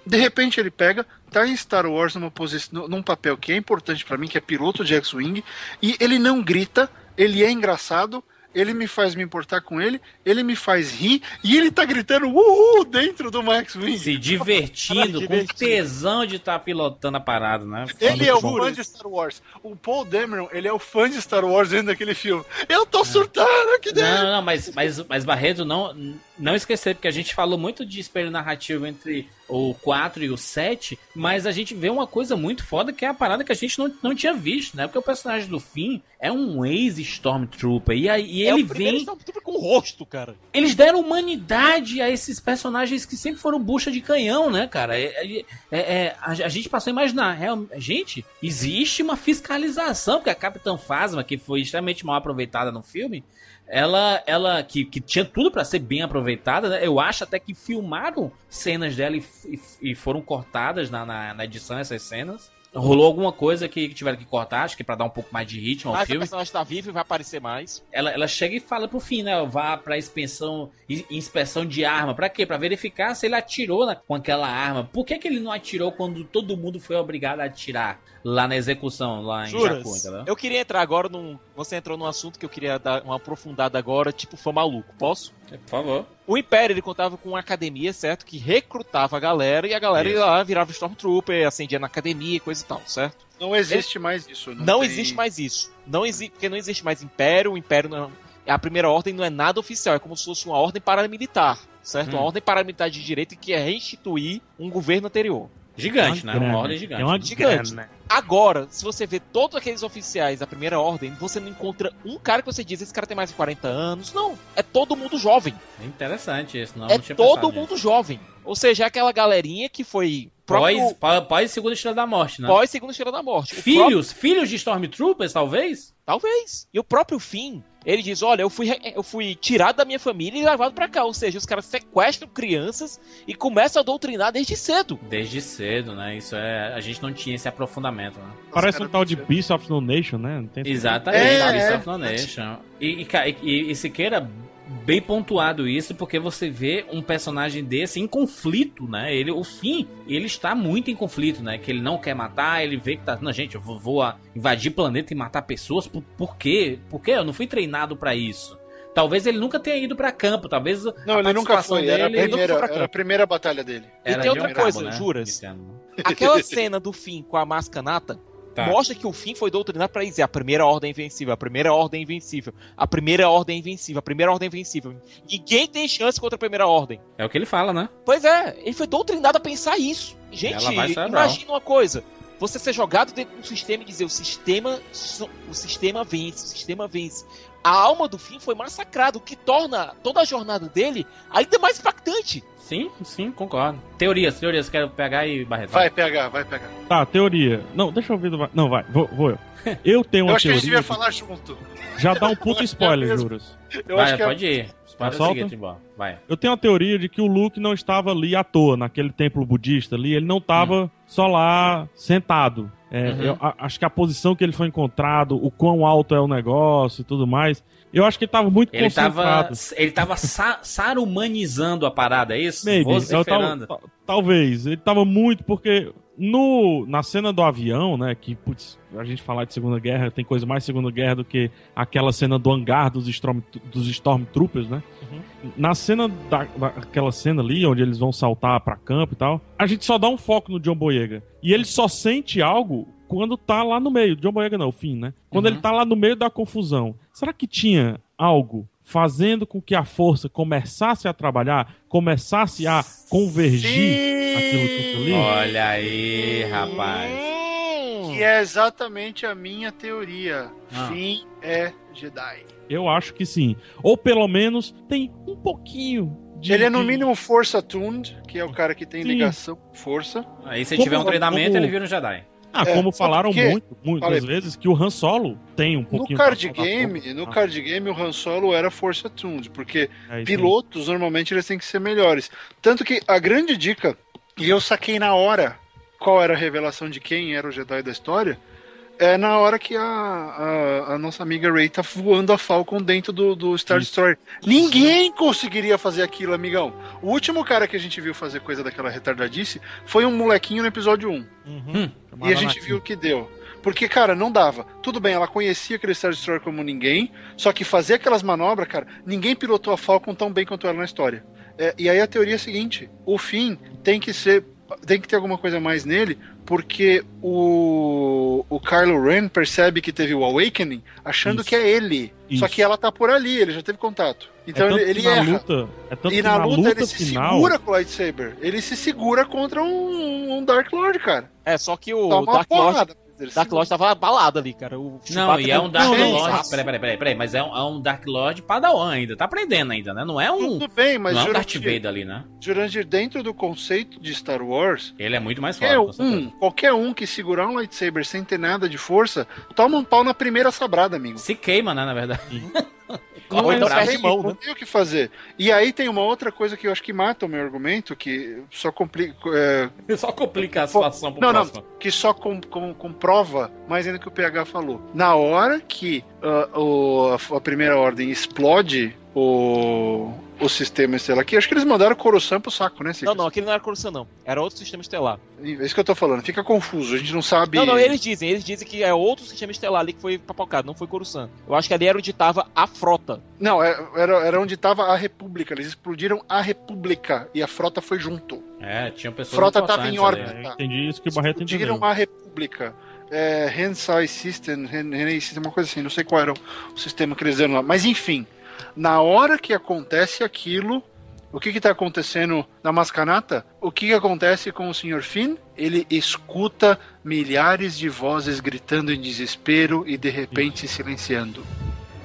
De repente ele pega, tá em Star Wars numa posição, num papel que é importante para mim, que é piloto de X-Wing, e ele não grita, ele é engraçado, ele me faz me importar com ele, ele me faz rir e ele tá gritando uhul dentro do Max Wing. Se divertindo, *laughs* com tesão de estar tá pilotando a parada, né? Ele é o fã de Star Wars. O Paul Dameron, ele é o fã de Star Wars dentro daquele filme. Eu tô surtando aqui dentro. Não, não, mas, mas, mas Barreto, não, não esquecer, porque a gente falou muito de espelho narrativo entre o 4 e o 7, mas a gente vê uma coisa muito foda que é a parada que a gente não, não tinha visto, né? Porque o personagem do Finn é um ex-Stormtrooper e, aí, e é ele vem. Stormtrooper com rosto, cara. Eles deram humanidade a esses personagens que sempre foram bucha de canhão, né, cara? É, é, é, é a, a, gente passou a imaginar, real, gente, existe uma fiscalização, porque a Capitã Phasma, que foi extremamente mal aproveitada no filme, ela, ela que, que tinha tudo para ser bem aproveitada, né? eu acho até que filmaram cenas dela e, e, e foram cortadas na, na, na, edição essas cenas. Rolou alguma coisa que, que tiveram que cortar, acho que para dar um pouco mais de ritmo ao Mas filme. Mas a personagem tá viva e vai aparecer mais. Ela, ela chega e fala pro fim, né? Vá pra inspeção, inspeção de arma. Pra quê? Pra verificar se ele atirou na, com aquela arma. Por que, que ele não atirou quando todo mundo foi obrigado a atirar lá na execução, lá em Juras, Jacu, entendeu? Eu queria entrar agora num. Você entrou num assunto que eu queria dar uma aprofundada agora, tipo fã maluco. Posso? Por favor. O Império ele contava com uma academia, certo? Que recrutava a galera e a galera ia lá, virava Stormtrooper, acendia na academia, coisa e tal, certo? Não existe é... mais isso. Não, não tem... existe mais isso. Não existe, porque não existe mais Império, o Império não. É, a primeira ordem não é nada oficial, é como se fosse uma ordem paramilitar, certo? Hum. Uma ordem paramilitar de direito que é reinstituir um governo anterior. Gigante, é né? Uma ordem gigante. É uma gigante. Grana. Agora, se você vê todos aqueles oficiais da primeira ordem, você não encontra um cara que você diz, esse cara tem mais de 40 anos. Não, é todo mundo jovem. É interessante isso, não, é não todo mundo nisso. jovem. Ou seja, é aquela galerinha que foi próprio... Pós, pós Segunda Estrela da Morte, né? Pós Segunda Estrela da Morte. Filhos? Próprio... Filhos de Stormtroopers, talvez? Talvez. E o próprio Finn, ele diz: Olha, eu fui, eu fui tirado da minha família e levado para cá. Ou seja, os caras sequestram crianças e começam a doutrinar desde cedo. Desde cedo, né? Isso é. A gente não tinha esse aprofundamento, né? Parece um tal de Beast of No Nation, né? Exatamente, é, Beast of No Nation. E, e, e, e Siqueira, bem pontuado isso, porque você vê um personagem desse em conflito, né? Ele, o fim, ele está muito em conflito, né? Que ele não quer matar, ele vê que tá. Não, gente, eu vou, vou invadir planeta e matar pessoas. Por, por quê? Por quê? Eu não fui treinado para isso. Talvez ele nunca tenha ido para campo, talvez. Não, ele nunca foi. Dele, era, a primeira, era a primeira batalha dele. Era e tem outra coisa, né? juras. Aquela cena do fim com a mascanata Tá. Mostra que o fim foi doutrinado para dizer a primeira ordem invencível, a primeira ordem invencível, a primeira ordem invencível, a primeira ordem invencível. Ninguém tem chance contra a primeira ordem. É o que ele fala, né? Pois é, ele foi doutrinado a pensar isso. Gente, imagina uma coisa. Você ser jogado dentro do sistema e dizer o sistema, o sistema vence, o sistema vence. A alma do fim foi massacrada, o que torna toda a jornada dele ainda mais impactante. Sim, sim, concordo. Teorias, teorias, quero pegar e Barreto. Vai pegar, vai pegar. Tá, teoria. Não, deixa eu ver do. Não, vai, vou, vou eu. *laughs* Eu tenho uma eu acho teoria. que a gente devia falar junto. Já dá um *laughs* puto spoiler, juros. Eu vai, acho que é pode é... ir. Spoiler é seguinte, vai. Eu tenho uma teoria de que o Luke não estava ali à toa, naquele templo budista ali. Ele não estava hum. só lá sentado. É, uhum. eu, a, acho que a posição que ele foi encontrado, o quão alto é o negócio e tudo mais, eu acho que ele tava muito ele concentrado. Tava, ele tava sa sarumanizando a parada, é isso? Maybe. Tava, talvez. Ele tava muito, porque no, na cena do avião, né, que, putz, a gente falar de Segunda Guerra, tem coisa mais Segunda Guerra do que aquela cena do hangar dos, Storm, dos Stormtroopers, né? Uhum. Na cena, da, daquela cena ali, onde eles vão saltar pra campo e tal, a gente só dá um foco no John Boyega. E ele só sente algo quando tá lá no meio. John Boyega não, o fim, né? Quando uhum. ele tá lá no meio da confusão. Será que tinha algo fazendo com que a força começasse a trabalhar, começasse a convergir Sim. aquilo tudo ali? Olha aí, rapaz. Que é exatamente a minha teoria. Ah. Fim é Jedi. Eu acho que sim. Ou pelo menos tem um pouquinho de, ele é no mínimo Força Tuned, que é o cara que tem Sim. ligação força. Aí se tiver um treinamento, como... ele vira um Jedi. Ah, é, como falaram muito, muitas Falei. vezes, que o Han Solo tem um pouquinho... No card game, no ah. card game o Han Solo era Força Tuned, porque é pilotos, normalmente, eles têm que ser melhores. Tanto que a grande dica, e eu saquei na hora qual era a revelação de quem era o Jedi da história, é na hora que a, a, a, nossa amiga Ray tá voando a Falcon dentro do, do Star Destroyer. Ninguém conseguiria fazer aquilo, amigão. O último cara que a gente viu fazer coisa daquela retardadice foi um molequinho no episódio 1. Uhum. Hum. E a gente viu o que deu. Porque, cara, não dava. Tudo bem, ela conhecia aquele Star Destroyer como ninguém, só que fazer aquelas manobras, cara, ninguém pilotou a Falcon tão bem quanto ela na história. É, e aí a teoria é a seguinte: o fim tem que ser. Tem que ter alguma coisa mais nele, porque o, o Kylo Ren percebe que teve o Awakening achando Isso. que é ele. Isso. Só que ela tá por ali, ele já teve contato. Então é ele, ele erra. Luta, é e na, na luta, luta, ele se segura com o lightsaber. Ele se segura contra um, um Dark Lord, cara. É, só que o Dark Lord Dark Lord tava balado ali, cara. O não, e é um Dark não, Lord. Peraí, peraí, peraí, peraí, mas é um, é um Dark Lord Padawan ainda. Tá aprendendo ainda, né? Não é um. Tudo bem, mas. Não é um Darth Vader ali, né? Jurandir, dentro do conceito de Star Wars. Ele é muito mais forte. Um, qualquer um que segurar um lightsaber sem ter nada de força, toma um pau na primeira sabrada, amigo. Se queima, né, na verdade. *laughs* *laughs* Não, então tem, mão, não né? tem o que fazer. E aí tem uma outra coisa que eu acho que mata o meu argumento, que só complica. É... *laughs* Só complica a situação pro Não, próximo. não, que só com, com, comprova mais ainda que o PH falou. Na hora que uh, o, a primeira ordem explode o, o sistema estelar aqui. Acho que eles mandaram Coruscant pro saco, né? Não, não, aquele não era Coruscant, não. Era outro sistema estelar. É isso que eu tô falando. Fica confuso, a gente não sabe. Não, não, eles dizem. Eles dizem que é outro sistema estelar ali que foi papocado, não foi Coruscant. Eu acho que ali era onde tava a frota. Não, é, era, era onde tava a República. Eles explodiram a República e a frota foi junto. É, tinha pessoas. Frota tava em órbita. É, entendi isso que o Barreto entendeu. Explodiram a República. É, Hensai System, Hensai System, uma coisa assim, não sei qual era o sistema que eles deram lá. Mas enfim, na hora que acontece aquilo, o que está acontecendo na Mascanata? O que, que acontece com o Sr. Finn? Ele escuta milhares de vozes gritando em desespero e de repente silenciando.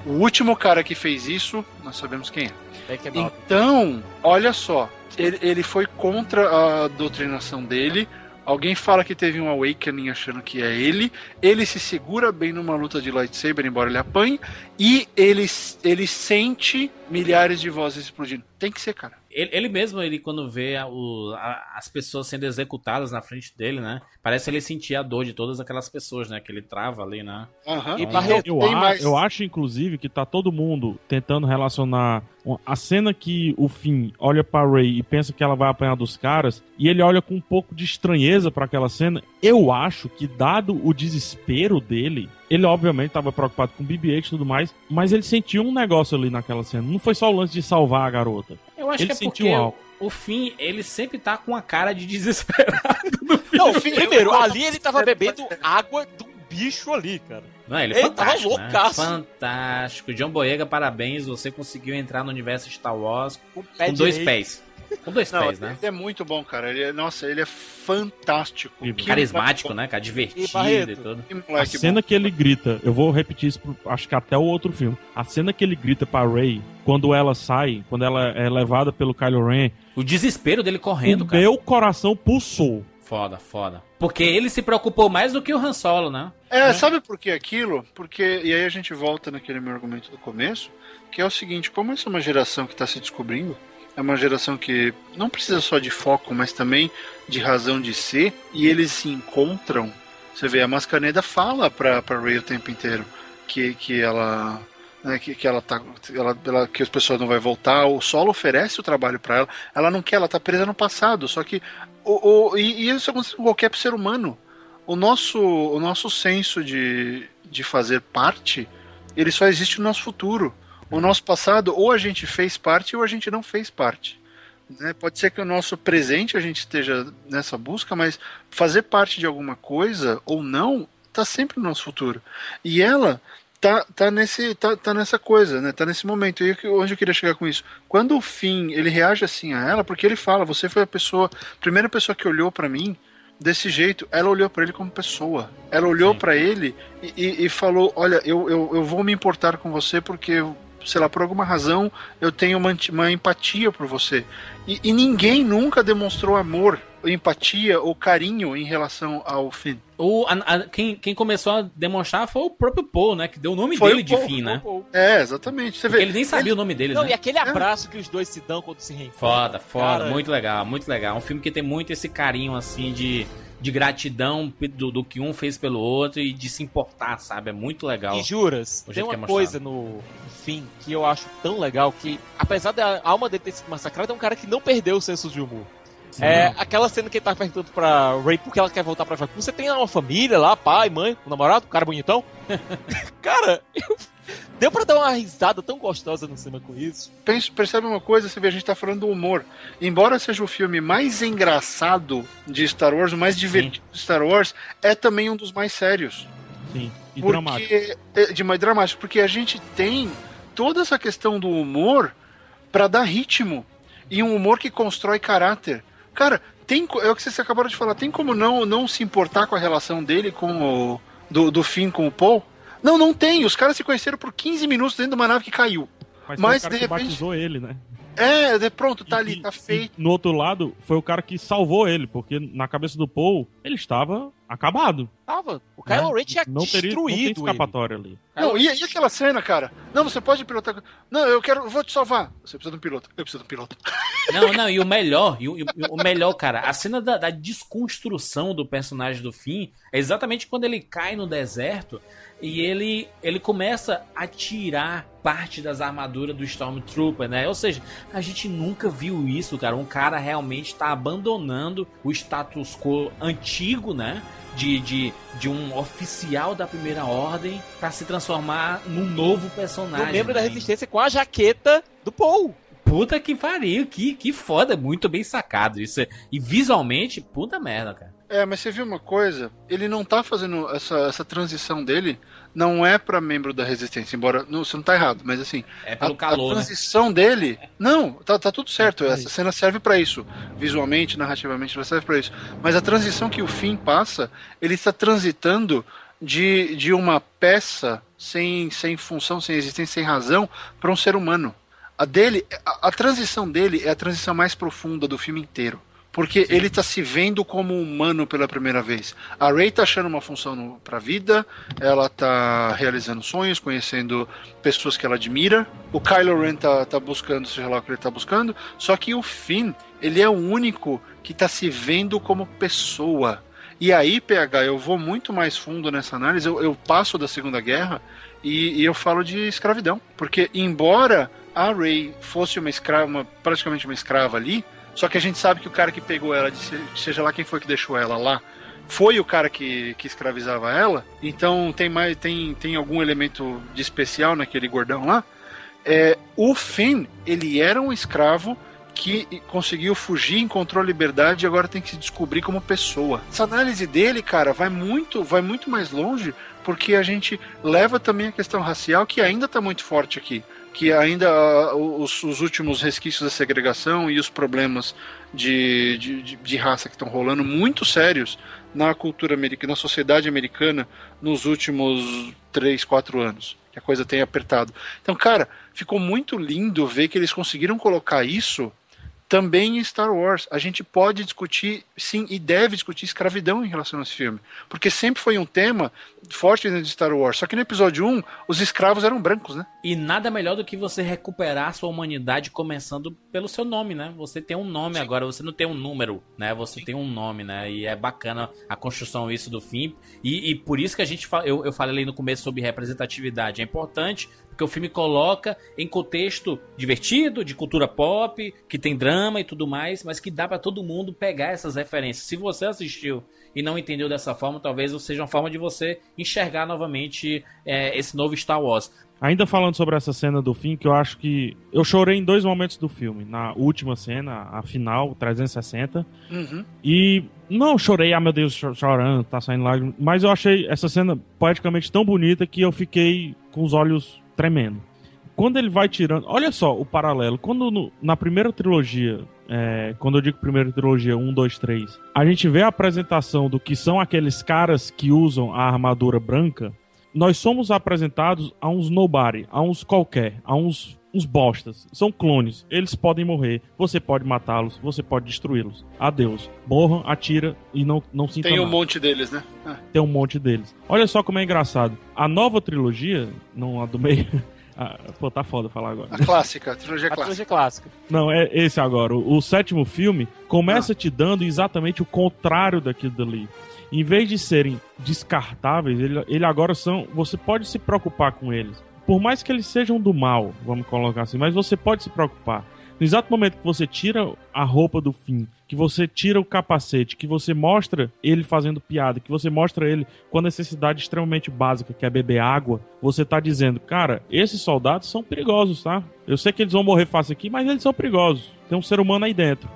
O último cara que fez isso, nós sabemos quem é. Então, olha só, ele, ele foi contra a doutrinação dele, Alguém fala que teve um awakening achando que é ele. Ele se segura bem numa luta de lightsaber, embora ele apanhe. E ele, ele sente milhares de vozes explodindo. Tem que ser, cara. Ele, ele mesmo, ele quando vê a, o, a, as pessoas sendo executadas na frente dele, né? Parece ele sentir a dor de todas aquelas pessoas, né? Que ele trava ali, né? Uhum. E Barreto, eu, eu, mais... eu acho, inclusive, que tá todo mundo tentando relacionar a cena que o Finn olha para Ray e pensa que ela vai apanhar dos caras, e ele olha com um pouco de estranheza para aquela cena. Eu acho que, dado o desespero dele, ele obviamente estava preocupado com o BB-8 e tudo mais, mas ele sentiu um negócio ali naquela cena. Não foi só o lance de salvar a garota. Eu acho ele que é sentiu algo. O Finn, ele sempre tá com a cara de *laughs* desesperado. Não, Finn, primeiro, ali ele tava bebendo água do bicho ali, cara. Não, ele, é ele fantástico, tava né? Fantástico. John Boyega, parabéns. Você conseguiu entrar no universo Star Wars com, com dois pés. Com dois não, pés, né? Ele é muito bom, cara. Ele é, nossa, ele é fantástico. E carismático, né, cara? Divertido e, e tudo. A cena bom. que ele grita, eu vou repetir isso, acho que até o outro filme. A cena que ele grita pra Ray, quando ela sai, quando ela é levada pelo Kylo Ren. O desespero dele correndo, o cara. Meu coração pulsou. Foda, foda. Porque ele se preocupou mais do que o Han Solo, né? É, né? sabe por que aquilo? Porque, e aí a gente volta naquele meu argumento do começo, que é o seguinte, como essa é uma geração que está se descobrindo, é uma geração que não precisa só de foco, mas também de razão de ser, e eles se encontram. Você vê, a Mascaneda fala pra, pra Ray o tempo inteiro que, que ela. Né, que, que ela tá. Ela, ela, que as pessoas não vai voltar. O solo oferece o trabalho para ela. Ela não quer, ela tá presa no passado. Só que. O, o, e, e isso acontece com qualquer ser humano. O nosso, o nosso senso de, de fazer parte, ele só existe no nosso futuro. O nosso passado, ou a gente fez parte ou a gente não fez parte. Né? Pode ser que o nosso presente a gente esteja nessa busca, mas fazer parte de alguma coisa ou não está sempre no nosso futuro. E ela tá, tá, nesse, tá, tá nessa coisa, né? Tá nesse momento. E onde eu queria chegar com isso? Quando o fim ele reage assim a ela, porque ele fala: Você foi a pessoa, primeira pessoa que olhou para mim desse jeito. Ela olhou para ele como pessoa. Ela olhou para ele e, e, e, falou: Olha, eu, eu, eu vou me importar com você porque sei lá, por alguma razão eu tenho uma, uma empatia por você. E, e, ninguém nunca demonstrou amor, empatia ou carinho em relação ao Finn. O, a, a, quem, quem começou a demonstrar foi o próprio Paul, né? Que deu o nome foi dele o Paul, de Finn, né? É, exatamente. Você vê, ele nem sabia ele... o nome dele, Não, né? e aquele é. abraço é. que os dois se dão quando se reencontram. Foda, foda, Cara... muito legal, muito legal. Um filme que tem muito esse carinho, assim, de de gratidão do, do, que um fez pelo outro e de se importar, sabe? É muito legal. E juras, tem uma é coisa no fim que eu acho tão legal que, apesar da alma dele ter sido massacrada, é um cara que não perdeu o senso de humor. É aquela cena que ele tá perguntando pra Ray porque ela quer voltar pra Jakku. Você tem uma família lá, pai, mãe, um namorado, um cara bonitão? *laughs* cara, eu... deu pra dar uma risada tão gostosa no cinema com isso. Penso, percebe uma coisa, você vê, a gente tá falando do humor. Embora seja o filme mais engraçado de Star Wars, o mais divertido Sim. de Star Wars, é também um dos mais sérios. Sim, e porque, dramático. É, de mais dramático, porque a gente tem toda essa questão do humor para dar ritmo. E um humor que constrói caráter. Cara, tem, é o que você acabou de falar, tem como não, não se importar com a relação dele com o. do, do fim com o Paul? Não, não tem. Os caras se conheceram por 15 minutos dentro de uma nave que caiu. Mas, Mas de repente. batizou ele, né? É, pronto, tá e, ali, tá feito. no outro lado, foi o cara que salvou ele, porque na cabeça do Paul, ele estava acabado. Tava. O Kylo né? Ren tinha não teria, destruído não tem escapatória ele. ali. Não, e, e, aquela cena, cara? Não, você pode pilotar. Não, eu quero, eu vou te salvar. Você precisa de um piloto. Eu preciso de um piloto. *laughs* Não, não, e o melhor, e o, e o melhor, cara, a cena da, da desconstrução do personagem do fim é exatamente quando ele cai no deserto e ele, ele começa a tirar parte das armaduras do Stormtrooper, né? Ou seja, a gente nunca viu isso, cara. Um cara realmente está abandonando o status quo antigo, né? De, de, de um oficial da primeira ordem para se transformar num novo personagem. Um membro né? da resistência com a jaqueta do Paul. Puta que pariu, que, que foda, muito bem sacado isso. E visualmente, puta merda, cara. É, mas você viu uma coisa? Ele não tá fazendo essa, essa transição dele, não é para membro da resistência, embora não, você não tá errado, mas assim, é pelo a, calor, a né? transição né? dele, não, tá, tá tudo certo. Essa cena serve para isso, visualmente, narrativamente, ela serve para isso. Mas a transição que o fim passa, ele está transitando de, de uma peça sem, sem função, sem existência, sem razão, para um ser humano. A dele, a, a transição dele é a transição mais profunda do filme inteiro Porque ele está se vendo como humano pela primeira vez. A Rey está achando uma função para a vida, ela está realizando sonhos, conhecendo pessoas que ela admira. O Kylo Ren tá, tá buscando, seja lá o que ele está buscando. Só que o Finn, ele é o único que está se vendo como pessoa. E aí, PH, eu vou muito mais fundo nessa análise. Eu, eu passo da Segunda Guerra e, e, eu falo de escravidão. Porque, embora a Rey fosse uma escrava, uma, praticamente uma escrava ali, só que a gente sabe que o cara que pegou ela, seja lá quem foi que deixou ela lá, foi o cara que, que escravizava ela. Então tem mais tem, tem algum elemento de especial naquele gordão lá. É, o Finn, ele era um escravo que conseguiu fugir, encontrou a liberdade e agora tem que se descobrir como pessoa. Essa análise dele, cara, vai muito, vai muito mais longe porque a gente leva também a questão racial que ainda está muito forte aqui que ainda uh, os, os, últimos resquícios da segregação e os problemas de, de, de raça que estão rolando muito sérios na cultura americana, na sociedade americana nos últimos 3, 4 anos. Que a coisa tem apertado. Então, cara, ficou muito lindo ver que eles conseguiram colocar isso também em Star Wars. A gente pode discutir, sim, e deve discutir escravidão em relação a esse filme. Porque sempre foi um tema forte dentro de Star Wars. Só que no episódio 1, os escravos eram brancos, né? E nada melhor do que você recuperar a sua humanidade começando pelo seu nome, né? Você tem um nome sim. agora, você não tem um número, né? Você sim. tem um nome, né? E é bacana a construção isso do fim. E, e por isso que a gente eu, eu falei no começo sobre representatividade. É importante porque o filme coloca em contexto divertido, de cultura pop, que tem drama e tudo mais, mas que dá para todo mundo pegar essas referências. Se você assistiu e não entendeu dessa forma, talvez seja uma forma de você enxergar novamente é, esse novo Star Wars. Ainda falando sobre essa cena do fim, que eu acho que. Eu chorei em dois momentos do filme. Na última cena, a final, 360. Uhum. E. Não chorei, ah meu Deus, chorando, tá saindo lágrimas. Mas eu achei essa cena poeticamente tão bonita que eu fiquei com os olhos tremendo. Quando ele vai tirando. Olha só o paralelo. Quando no, na primeira trilogia. É, quando eu digo primeira trilogia 1, 2, 3, a gente vê a apresentação do que são aqueles caras que usam a armadura branca. Nós somos apresentados a uns nobody, a uns qualquer, a uns uns bostas. São clones. Eles podem morrer. Você pode matá-los. Você pode destruí-los. Adeus. Morram, atira e não, não sinta Tem um nada. monte deles, né? Ah. Tem um monte deles. Olha só como é engraçado. A nova trilogia, não a do meio. *laughs* Ah, pô, tá foda falar agora. A clássica, a trilogia a clássica. trilogia clássica. Não, é esse agora. O, o sétimo filme começa ah. te dando exatamente o contrário daquilo dali. Em vez de serem descartáveis, ele, ele agora são. Você pode se preocupar com eles por mais que eles sejam do mal, vamos colocar assim, mas você pode se preocupar. No exato momento que você tira a roupa do fim, que você tira o capacete, que você mostra ele fazendo piada, que você mostra ele com a necessidade extremamente básica, que é beber água, você tá dizendo, cara, esses soldados são perigosos, tá? Eu sei que eles vão morrer fácil aqui, mas eles são perigosos. Tem um ser humano aí dentro.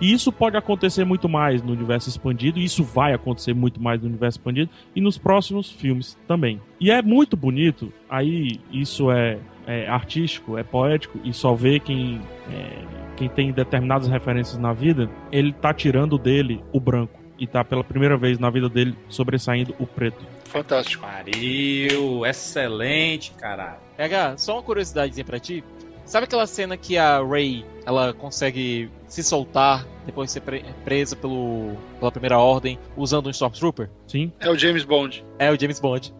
E isso pode acontecer muito mais no universo expandido, e isso vai acontecer muito mais no universo expandido e nos próximos filmes também. E é muito bonito, aí isso é, é artístico, é poético, e só vê quem, é, quem tem determinadas referências na vida, ele tá tirando dele o branco. E tá pela primeira vez na vida dele sobressaindo o preto. Fantástico. Pariu, excelente, caralho. Pega, só uma curiosidadezinha pra ti. Sabe aquela cena que a Ray ela consegue se soltar depois de ser pre presa pelo, pela primeira ordem usando um Stormtrooper? Sim. É o James Bond. É o James Bond.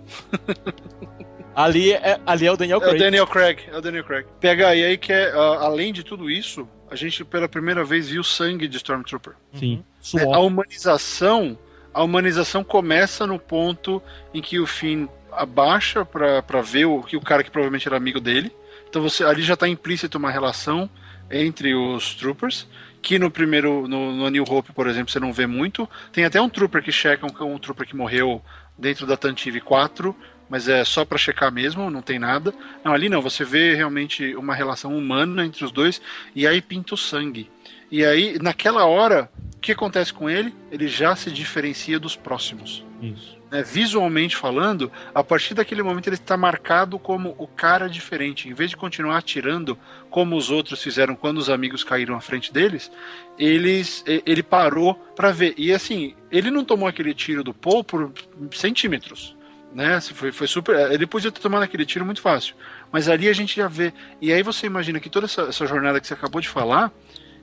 *laughs* ali, é, ali é o Daniel Craig. É o Daniel Craig, é o Daniel Craig. Pega aí que é, uh, além de tudo isso, a gente pela primeira vez viu sangue de Stormtrooper. Sim. É, a humanização, a humanização começa no ponto em que o Finn abaixa para ver o que o cara que provavelmente era amigo dele então você ali já está implícito uma relação entre os troopers, que no primeiro, no, no New Hope, por exemplo, você não vê muito. Tem até um trooper que checa, um, um trooper que morreu dentro da Tantive 4, mas é só para checar mesmo, não tem nada. Não, ali não, você vê realmente uma relação humana entre os dois, e aí pinta o sangue. E aí, naquela hora, o que acontece com ele? Ele já se diferencia dos próximos. Isso né, visualmente falando, a partir daquele momento ele está marcado como o cara diferente. Em vez de continuar atirando como os outros fizeram quando os amigos caíram à frente deles, eles, ele parou para ver. E assim, ele não tomou aquele tiro do Paul por centímetros. Né? Foi, foi super. Ele podia ter tomado aquele tiro muito fácil. Mas ali a gente já vê. E aí você imagina que toda essa, essa jornada que você acabou de falar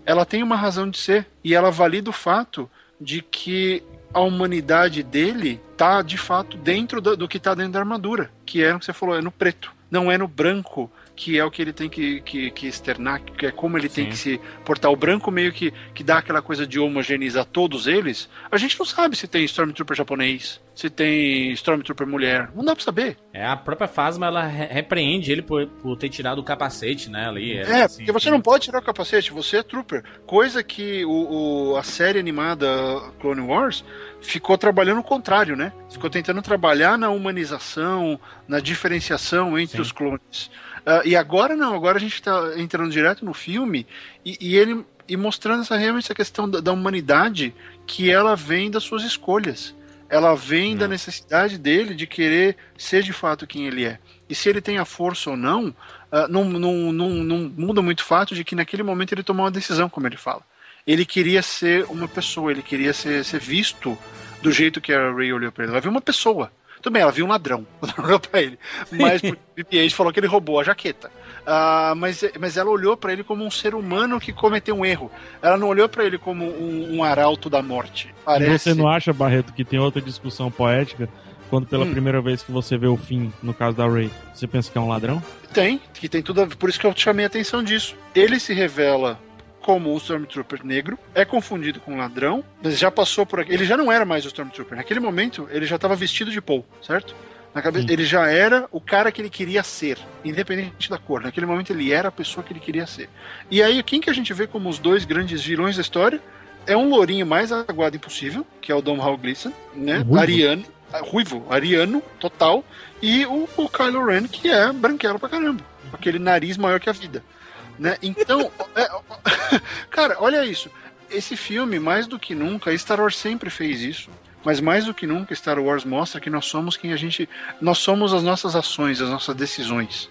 ela tem uma razão de ser e ela valida o fato de que a humanidade dele tá de fato dentro do, do que tá dentro da armadura, que é o que você falou, é no preto, não é no branco que é o que ele tem que, que, que externar, que é como ele Sim. tem que se portar. O branco meio que, que dá aquela coisa de homogeneizar todos eles. A gente não sabe se tem Stormtrooper japonês, se tem Stormtrooper mulher. Não dá pra saber. É, a própria Fasma, ela repreende ele por, por ter tirado o capacete, né, ali. É, é assim, porque você não pode tirar o capacete, você é Trooper. Coisa que o, o, a série animada Clone Wars ficou trabalhando o contrário, né? Ficou tentando trabalhar na humanização, na diferenciação entre Sim. os clones. Uh, e agora não, agora a gente está entrando direto no filme e, e, ele e mostrando essa realmente essa questão da, da, humanidade que ela vem das suas escolhas. Ela vem da hum. necessidade dele de querer ser de fato quem ele é. E se ele tem a força ou não, uh, não, não, não, não muda muito o fato de que naquele momento ele tomou uma decisão, como ele fala. Ele queria ser uma pessoa, ele queria ser, ser visto do jeito que a Ray olhou para ele. Ela viu uma pessoa. Tudo bem, ela viu um ladrão *laughs* olhou pra ele. Mas *laughs* o BB-8 falou que ele roubou a jaqueta. Uh, mas, mas ela olhou para ele como um ser humano que cometeu um erro. Ela não olhou para ele como um, um, arauto da morte. Parece... Você não acha, Barreto, que tem outra discussão poética quando pela hum. primeira vez que você vê o fim, no caso da Ray, você pensa que é um ladrão? Tem, que tem tudo a ver. Por isso que eu chamei a atenção disso. Ele se revela como o Stormtrooper negro, é confundido com um ladrão, mas já passou por aqui. Ele já não era mais o Stormtrooper. Naquele momento, ele já estava vestido de Paul, certo? Na cabeça, ele já era o cara que ele queria ser, independente da cor. Naquele momento ele era a pessoa que ele queria ser. E aí, quem que a gente vê como os dois grandes vilões da história? É um lourinho mais aguado impossível, que é o Dom Hal Gleason, né? Ruivo. Ariano, ruivo, ariano, total. E o, o Kylo Ren, que é branquelo pra caramba. Aquele nariz maior que a vida. Né? Então, é, *laughs* cara, olha isso. Esse filme, mais do que nunca, Star Wars sempre fez isso. Mas mais do que nunca, Star Wars mostra que nós somos quem a gente. Nós somos as nossas ações, as nossas decisões.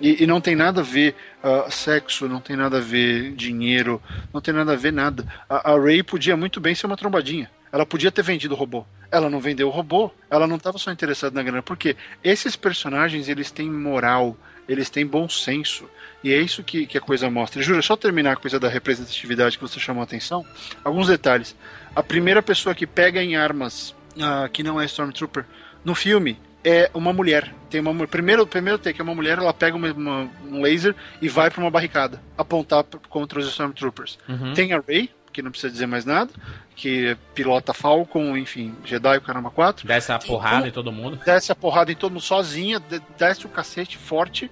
E, e não tem nada a ver uh, sexo, não tem nada a ver dinheiro, não tem nada a ver nada. A, a Ray podia muito bem ser uma trombadinha. Ela podia ter vendido o robô. Ela não vendeu o robô. Ela não estava só interessada na grana. Porque esses personagens, eles têm moral, eles têm bom senso. E é isso que, que a coisa mostra. Jura, só terminar a coisa da representatividade que você chamou a atenção. Alguns detalhes. A primeira pessoa que pega em armas, uh, que não é Stormtrooper, no filme, é uma mulher. Tem uma primeiro primeiro take é uma mulher, ela pega uma, uma, um laser e vai para uma barricada apontar contra os Stormtroopers. Uhum. Tem a Rey, que não precisa dizer mais nada, que pilota Falcon, enfim, Jedi o caramba 4. Desce a porrada então, em todo mundo. Desce a porrada em todo mundo sozinha, desce o cacete forte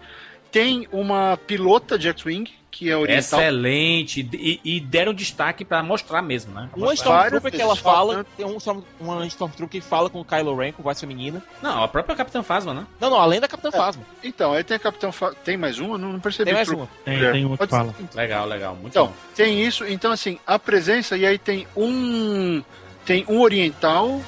tem uma pilota de X-Wing, que é oriental. Excelente. E, e deram destaque para mostrar mesmo, né? Uma Stormtrooper que ela fala, tem um, uma Stormtrooper que fala com o Kylo Ren, com voz feminina. Não, a própria Capitã Phasma, né? Não, não, além da Capitã é. Phasma. Então, aí tem a Capitã Phasma. Tem mais uma? Não, não percebi. Tem mais uma. Tem, é. tem uma que fala. Legal, legal. Muito então, bom. tem isso. Então, assim, a presença, e aí tem um... Tem um oriental,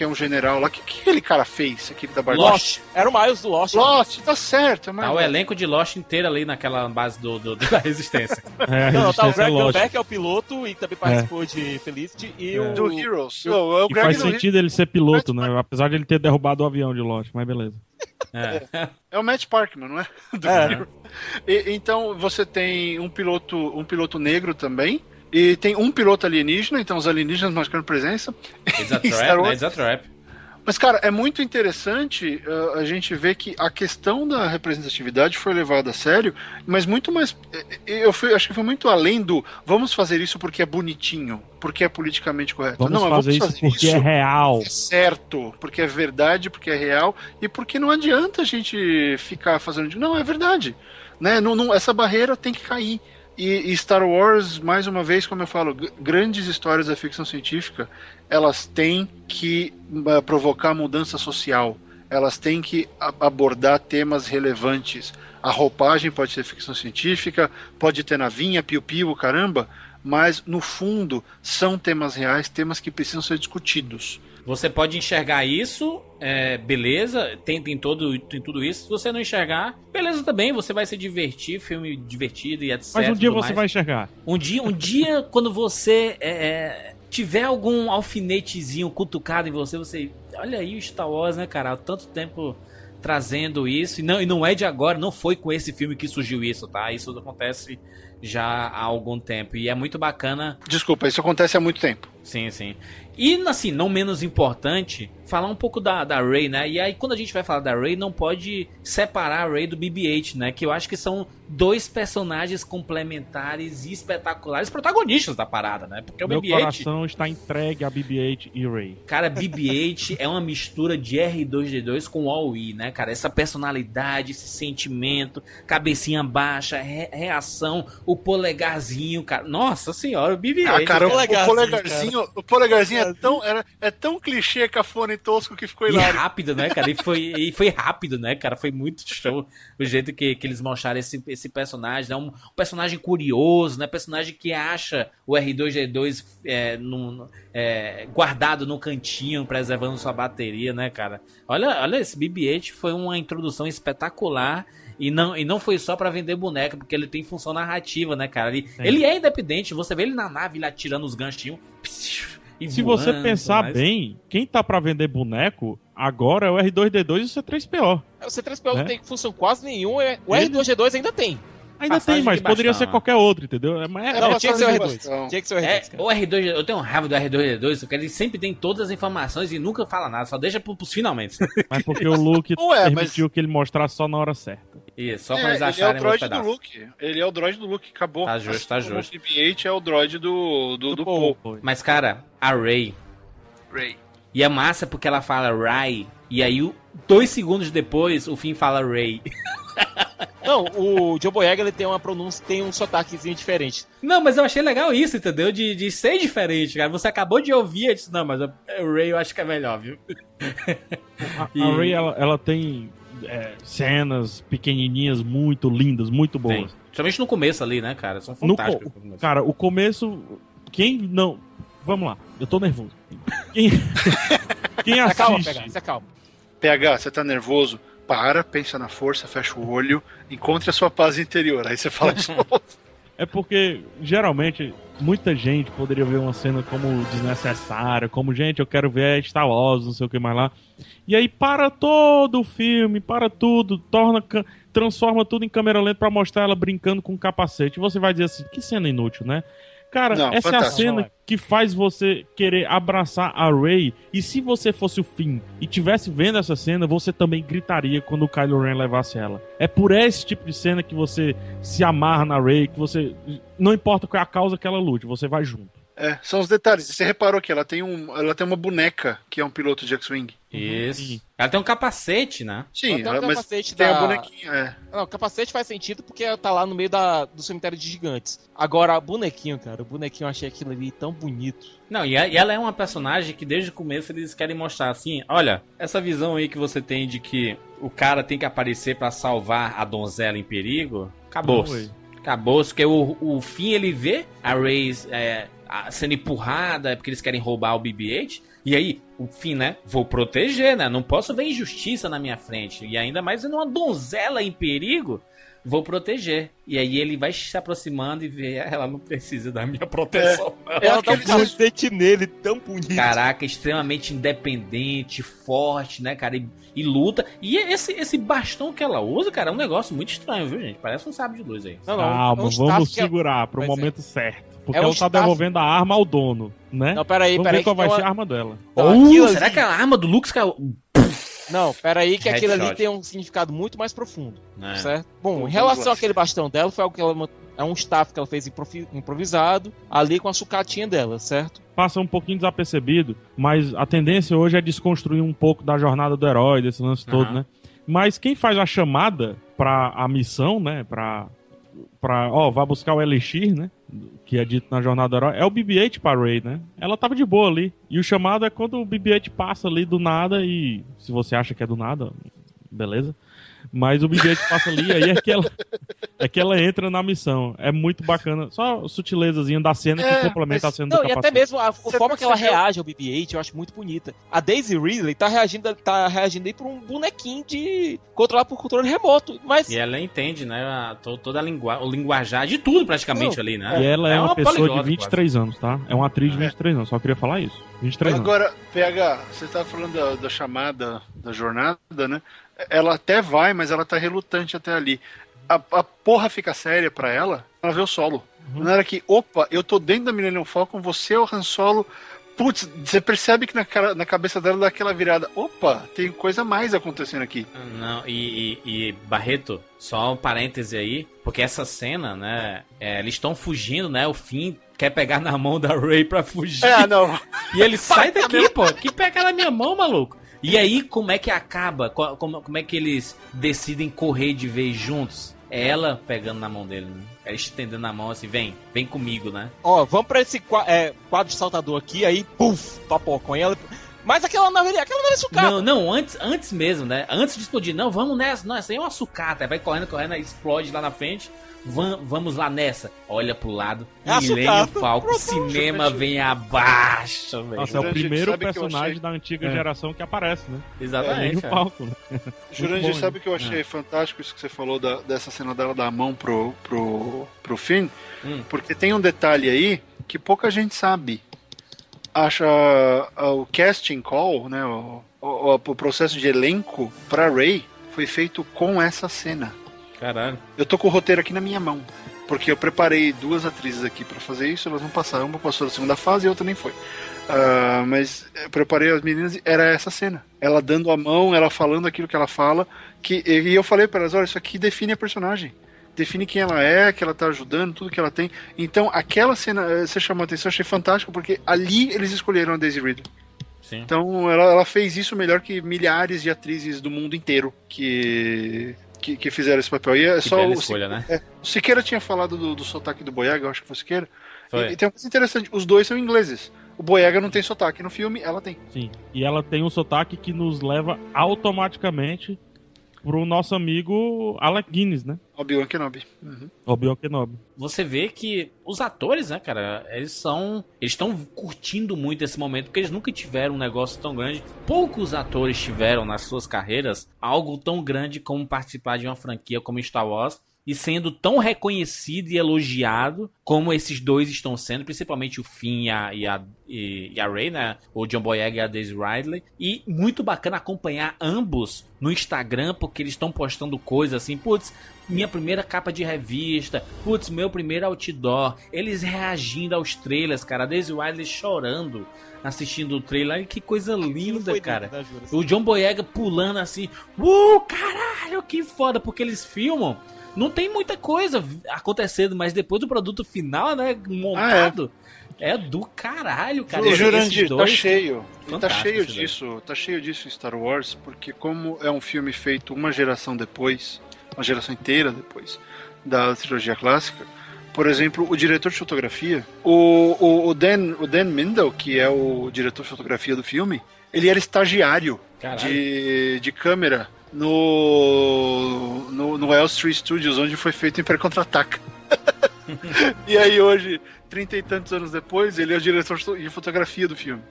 que é um general lá. O que, que aquele cara fez aqui da Barbie? Lost. Era o Miles do Lost. Lost, tá certo. É tá o elenco de Lost inteiro ali naquela base do, do *laughs* da Resistência. é, não, tá o Greg é é o piloto e também participou é. de Felicity e é. o... Do Heroes. O, o, o e faz sentido ele ser piloto, né? Apesar de ele ter derrubado o avião de Lost, mas beleza. *laughs* É. é o Matt Parkman, não é? *laughs* é. E, então você tem um piloto, um piloto negro também, e tem um piloto alienígena, então os alienígenas marcando presença. It's a *laughs* trap, né? It's a trap. Mas, cara, é muito interessante uh, a gente ver que a questão da representatividade foi levada a sério, mas muito mais. Eh, eh, eu fui, acho que foi muito além do vamos fazer isso porque é bonitinho, porque é politicamente correto. Vamos não, fazer vamos fazer isso porque isso é real. É certo, porque é verdade, porque é real e porque não adianta a gente ficar fazendo. Não, é verdade. Né? Não, não, essa barreira tem que cair. E, e, Star Wars, mais uma vez, como eu falo, grandes histórias da ficção científica, elas têm que uh, provocar mudança social. Elas têm que abordar temas relevantes. A roupagem pode ser ficção científica, pode ter navinha, piu-piu, caramba, mas no fundo são temas reais, temas que precisam ser discutidos. Você pode enxergar isso, é, beleza, tem, tem, todo, tem tudo isso. Se você não enxergar, beleza também, você vai se divertir, filme divertido e etc. Mas um dia você mais. vai enxergar. Um dia, um dia *laughs* quando você é, é, tiver algum alfinetezinho cutucado em você, você. Olha aí o Star Wars, né, cara? Há tanto tempo trazendo isso. E não, e não é de agora, não foi com esse filme que surgiu isso, tá? Isso acontece já há algum tempo. E é muito bacana. Desculpa, isso acontece há muito tempo. Sim, sim. E, assim, não menos importante, falar um pouco da, da Ray, né? E aí, quando a gente vai falar da Ray, não pode separar a Ray do BB-8, né? Que eu acho que são dois personagens complementares e espetaculares, protagonistas da parada, né? Porque o Meu BB-8... coração está entregue a BB-8 e Ray. Cara, BB-8 é uma mistura de R2-D2 com All-E, né, cara? Essa personalidade, esse sentimento, cabecinha baixa, re reação, o polegarzinho, cara. Nossa senhora, o BB-8. Ah, cara, o polegarzinho, o polegarzinho, cara. O polegarzinho é tão, era, é tão clichê, cafona e tosco que ficou hilário. E rápido, né, cara? E foi, e foi rápido, né, cara? Foi muito show o jeito que, que eles mostraram esse, esse personagem. É né? um, um, personagem curioso, né? Personagem que acha o R2G2 é, no, é, guardado no cantinho, preservando sua bateria, né, cara? Olha, olha esse BB-8 foi uma introdução espetacular. E não, e não foi só para vender boneca, porque ele tem função narrativa, né, cara? Ele, ele é independente, você vê ele na nave, ele atirando os ganchinhos. Se voando, você pensar mas... bem, quem tá para vender boneco agora é o R2D2 e o C3PO. É, o C3PO né? não tem função quase nenhuma, é, o R2D2 ainda tem. Ainda Passagem tem, mas poderia ser qualquer outro, entendeu? É, é, não, tinha que ser o R2. Tinha que ser o R2. É, o R2, eu tenho um raiva do R2D2, porque ele sempre tem todas as informações e nunca fala nada, só deixa pros finalmente. *laughs* Mas porque o Luke Ué, permitiu mas... que ele mostrasse só na hora certa. Isso, só pra eles acharem Ele é o droid do Luke. Ele é o droid do Luke, acabou. Tá justo, tá justo. O BB-8 é o droid do, do, do, do Paul. Paul. Mas, cara, a Ray. Ray. E é massa porque ela fala Ray, e aí dois segundos depois o Finn fala Ray. *laughs* Não, o Joe Boyega ele tem uma pronúncia, tem um sotaquezinho diferente. Não, mas eu achei legal isso, entendeu? De, de ser diferente, cara. Você acabou de ouvir e disse, não, mas o Ray eu acho que é melhor, viu? A, *laughs* e... a Ray, ela, ela tem é, cenas pequenininhas muito lindas, muito boas. Tem. Principalmente no começo ali, né, cara? São fantásticas. No, cara, o começo. Quem não. Vamos lá, eu tô nervoso. Quem, *laughs* quem assiste. Calma, PH, calma. PH, você tá nervoso? para, pensa na força, fecha o olho, encontre a sua paz interior. Aí você fala de *laughs* novo. É porque, geralmente, muita gente poderia ver uma cena como desnecessária, como, gente, eu quero ver Star Wars, não sei o que mais lá. E aí para todo o filme, para tudo, torna transforma tudo em câmera lenta para mostrar ela brincando com o capacete. E você vai dizer assim, que cena inútil, né? Cara, Não, essa fantástico. é a cena que faz você querer abraçar a Rey. E se você fosse o Finn e tivesse vendo essa cena, você também gritaria quando o Kylo Ren levasse ela. É por esse tipo de cena que você se amarra na Rey, que você não importa qual é a causa que ela lute, você vai junto. É, são os detalhes. Você reparou que ela tem, um, ela tem uma boneca que é um piloto de X-Wing. Isso. Uhum. Ela tem um capacete, né? Sim, ela tem um mas capacete tem da... a bonequinha, é. Não, o capacete faz sentido porque ela tá lá no meio da, do cemitério de gigantes. Agora, o bonequinho, cara, o bonequinho eu achei aquilo ali tão bonito. Não, e ela é uma personagem que desde o começo eles querem mostrar assim, olha, essa visão aí que você tem de que o cara tem que aparecer para salvar a donzela em perigo, acabou-se. Acabou-se, porque o, o fim ele vê a Rey é, sendo empurrada porque eles querem roubar o BB-8. E aí, o fim, né? Vou proteger, né? Não posso ver injustiça na minha frente. E ainda mais sendo uma donzela em perigo, vou proteger. E aí ele vai se aproximando e vê, *laughs* ela não precisa da minha proteção. É, ela dá um cacete nele, tão bonito. Caraca, extremamente independente, forte, né, cara? E, e, luta. E esse, esse bastão que ela usa, cara, é um negócio muito estranho, viu, gente? Parece um sábio de luz aí. Não, não, Calma, é um vamos segurar para o momento certo. Porque é ela tá devolvendo a arma ao dono, né? Não, peraí, Vamos peraí. Ver qual vai ser a arma dela. Uh, será que a arma do Luke Não, peraí que aquilo ali tem um significado muito mais profundo, é. certo? Bom, em relação àquele bastão dela, foi algo que ela é um staff que ela fez improvisado ali com a sucatinha dela, certo? Passa um pouquinho desapercebido, mas a tendência hoje é desconstruir um pouco da jornada do herói, desse lance uhum. todo, né? Mas quem faz a chamada para a missão, né, para para ó, vá buscar o Elixir, né? Que é dito na jornada herói, é o BB-8 pra Ray, né? Ela tava de boa ali. E o chamado é quando o BB-8 passa ali do nada e se você acha que é do nada, beleza? Mas o BB-8 passa ali, aí é que, ela, é que ela entra na missão. É muito bacana. Só sutilezas da cena é, que complementa mas, a cena não, do capacete. E até mesmo a, a forma que ela reage ao BB-8 eu acho muito bonita. A Daisy Ridley tá reagindo, tá reagindo aí por um bonequinho de controlar por controle remoto. Mas... E ela entende, né? A, toda a linguagem, o linguajar de tudo praticamente não, ali, né? E ela é, é uma, uma, pessoa de 23 quase. anos, tá? É uma atriz de 23 é. anos, só queria falar isso. 23 Agora, anos. PH, você tá falando da, da chamada, da jornada, né? Ela até vai, mas ela tá relutante até ali. A, a porra fica séria pra ela, ela vê o solo. Uhum. Na hora que, opa, eu tô dentro da Millennium Falcon, você é o Han Solo. Putz, você percebe que na, cara, na cabeça dela dá aquela virada. Opa, tem coisa mais acontecendo aqui. Não, e, e, e Barreto, só um parêntese aí, porque essa cena, né? É, eles estão fugindo, né? O fim quer pegar na mão da Ray pra fugir. É, não. E ele *laughs* sai daqui, pô. Que pega na minha mão, maluco. E aí, como é que acaba? Como, como é que eles decidem correr de vez juntos? É ela pegando na mão dele, né? Ela estendendo a mão assim, vem, vem comigo, né? Ó, vamos pra esse é, quadro de saltador aqui, aí, puf, papocam. E ela... Mas aquela nave, aquela nave é sucata. Não, não, antes, antes mesmo, né? Antes de explodir, não, vamos nessa, não, essa aí é uma sucata. Vai correndo, correndo, explode lá na frente vamos lá nessa. Olha pro lado, é Milênio Falco, cinema vem abaixo, velho. Nossa, é o primeiro personagem achei... da antiga é. geração que aparece, né? Exatamente. É, é. Falco, né? *laughs* Jurandir, sabe o que eu achei é. fantástico isso que você falou da, dessa cena dela dar a mão pro, pro, pro Finn? Hum. Porque tem um detalhe aí que pouca gente sabe. Acha o casting call, né? O, o, o processo de elenco pra Ray foi feito com essa cena. Caralho. Eu tô com o roteiro aqui na minha mão. Porque eu preparei duas atrizes aqui para fazer isso, elas não passaram. Uma passou da segunda fase e a outra nem foi. Uh, mas eu preparei as meninas era essa cena. Ela dando a mão, ela falando aquilo que ela fala. Que, e eu falei para elas: olha, isso aqui define a personagem. Define quem ela é, que ela tá ajudando, tudo que ela tem. Então, aquela cena, eh, você chamou a atenção, eu achei fantástico, porque ali eles escolheram a Daisy Ridley. Sim. Então ela, ela, fez isso melhor que milhares de atrizes do mundo inteiro que que, que fizeram esse papel. E é que só o, escolha, né? É, o Siqueira tinha falado do, do sotaque do Boyega, eu acho que foi o Siqueira. Foi. E, e tem uma coisa interessante, os dois são ingleses. O Boyega não tem sotaque. No filme, ela tem. Sim. E ela tem um sotaque que nos leva automaticamente pro nosso amigo Alec Guinness, né? Obi-Wan Kenobi. Uhum. Obi-Wan Kenobi. Você vê que os atores, né, cara, eles são. Eles estão curtindo muito esse momento, porque eles nunca tiveram um negócio tão grande. Poucos atores tiveram nas suas carreiras algo tão grande como participar de uma franquia como Star Wars e sendo tão reconhecido e elogiado como esses dois estão sendo, principalmente o Finn e a, e a, e, a Ray, né? O John Boyega e a Daisy Ridley. E muito bacana acompanhar ambos no Instagram, porque eles estão postando coisas assim, putz, minha primeira capa de revista, putz, meu primeiro outdoor. Eles reagindo aos trailers, cara. A Daisy Ridley chorando assistindo o trailer. Que coisa linda, cara. o John Boyega pulando assim, uh, caralho, que foda, porque eles filmam não tem muita coisa acontecendo, mas depois do produto final, né, montado, ah, é. é. do caralho, cara. E Jurandir, tá cheio. Tá cheio disso, tá cheio disso em Star Wars, porque como é um filme feito uma geração depois, uma geração inteira depois da trilogia clássica, por exemplo, o diretor de fotografia, o, o, o, Dan, o Dan Mindel, que é o diretor de fotografia do filme, ele era estagiário de, de câmera no, no, no Elstree Studios, onde foi feito Império Contra-Ataca. *laughs* e aí hoje, trinta e tantos anos depois, ele é o diretor de fotografia do filme.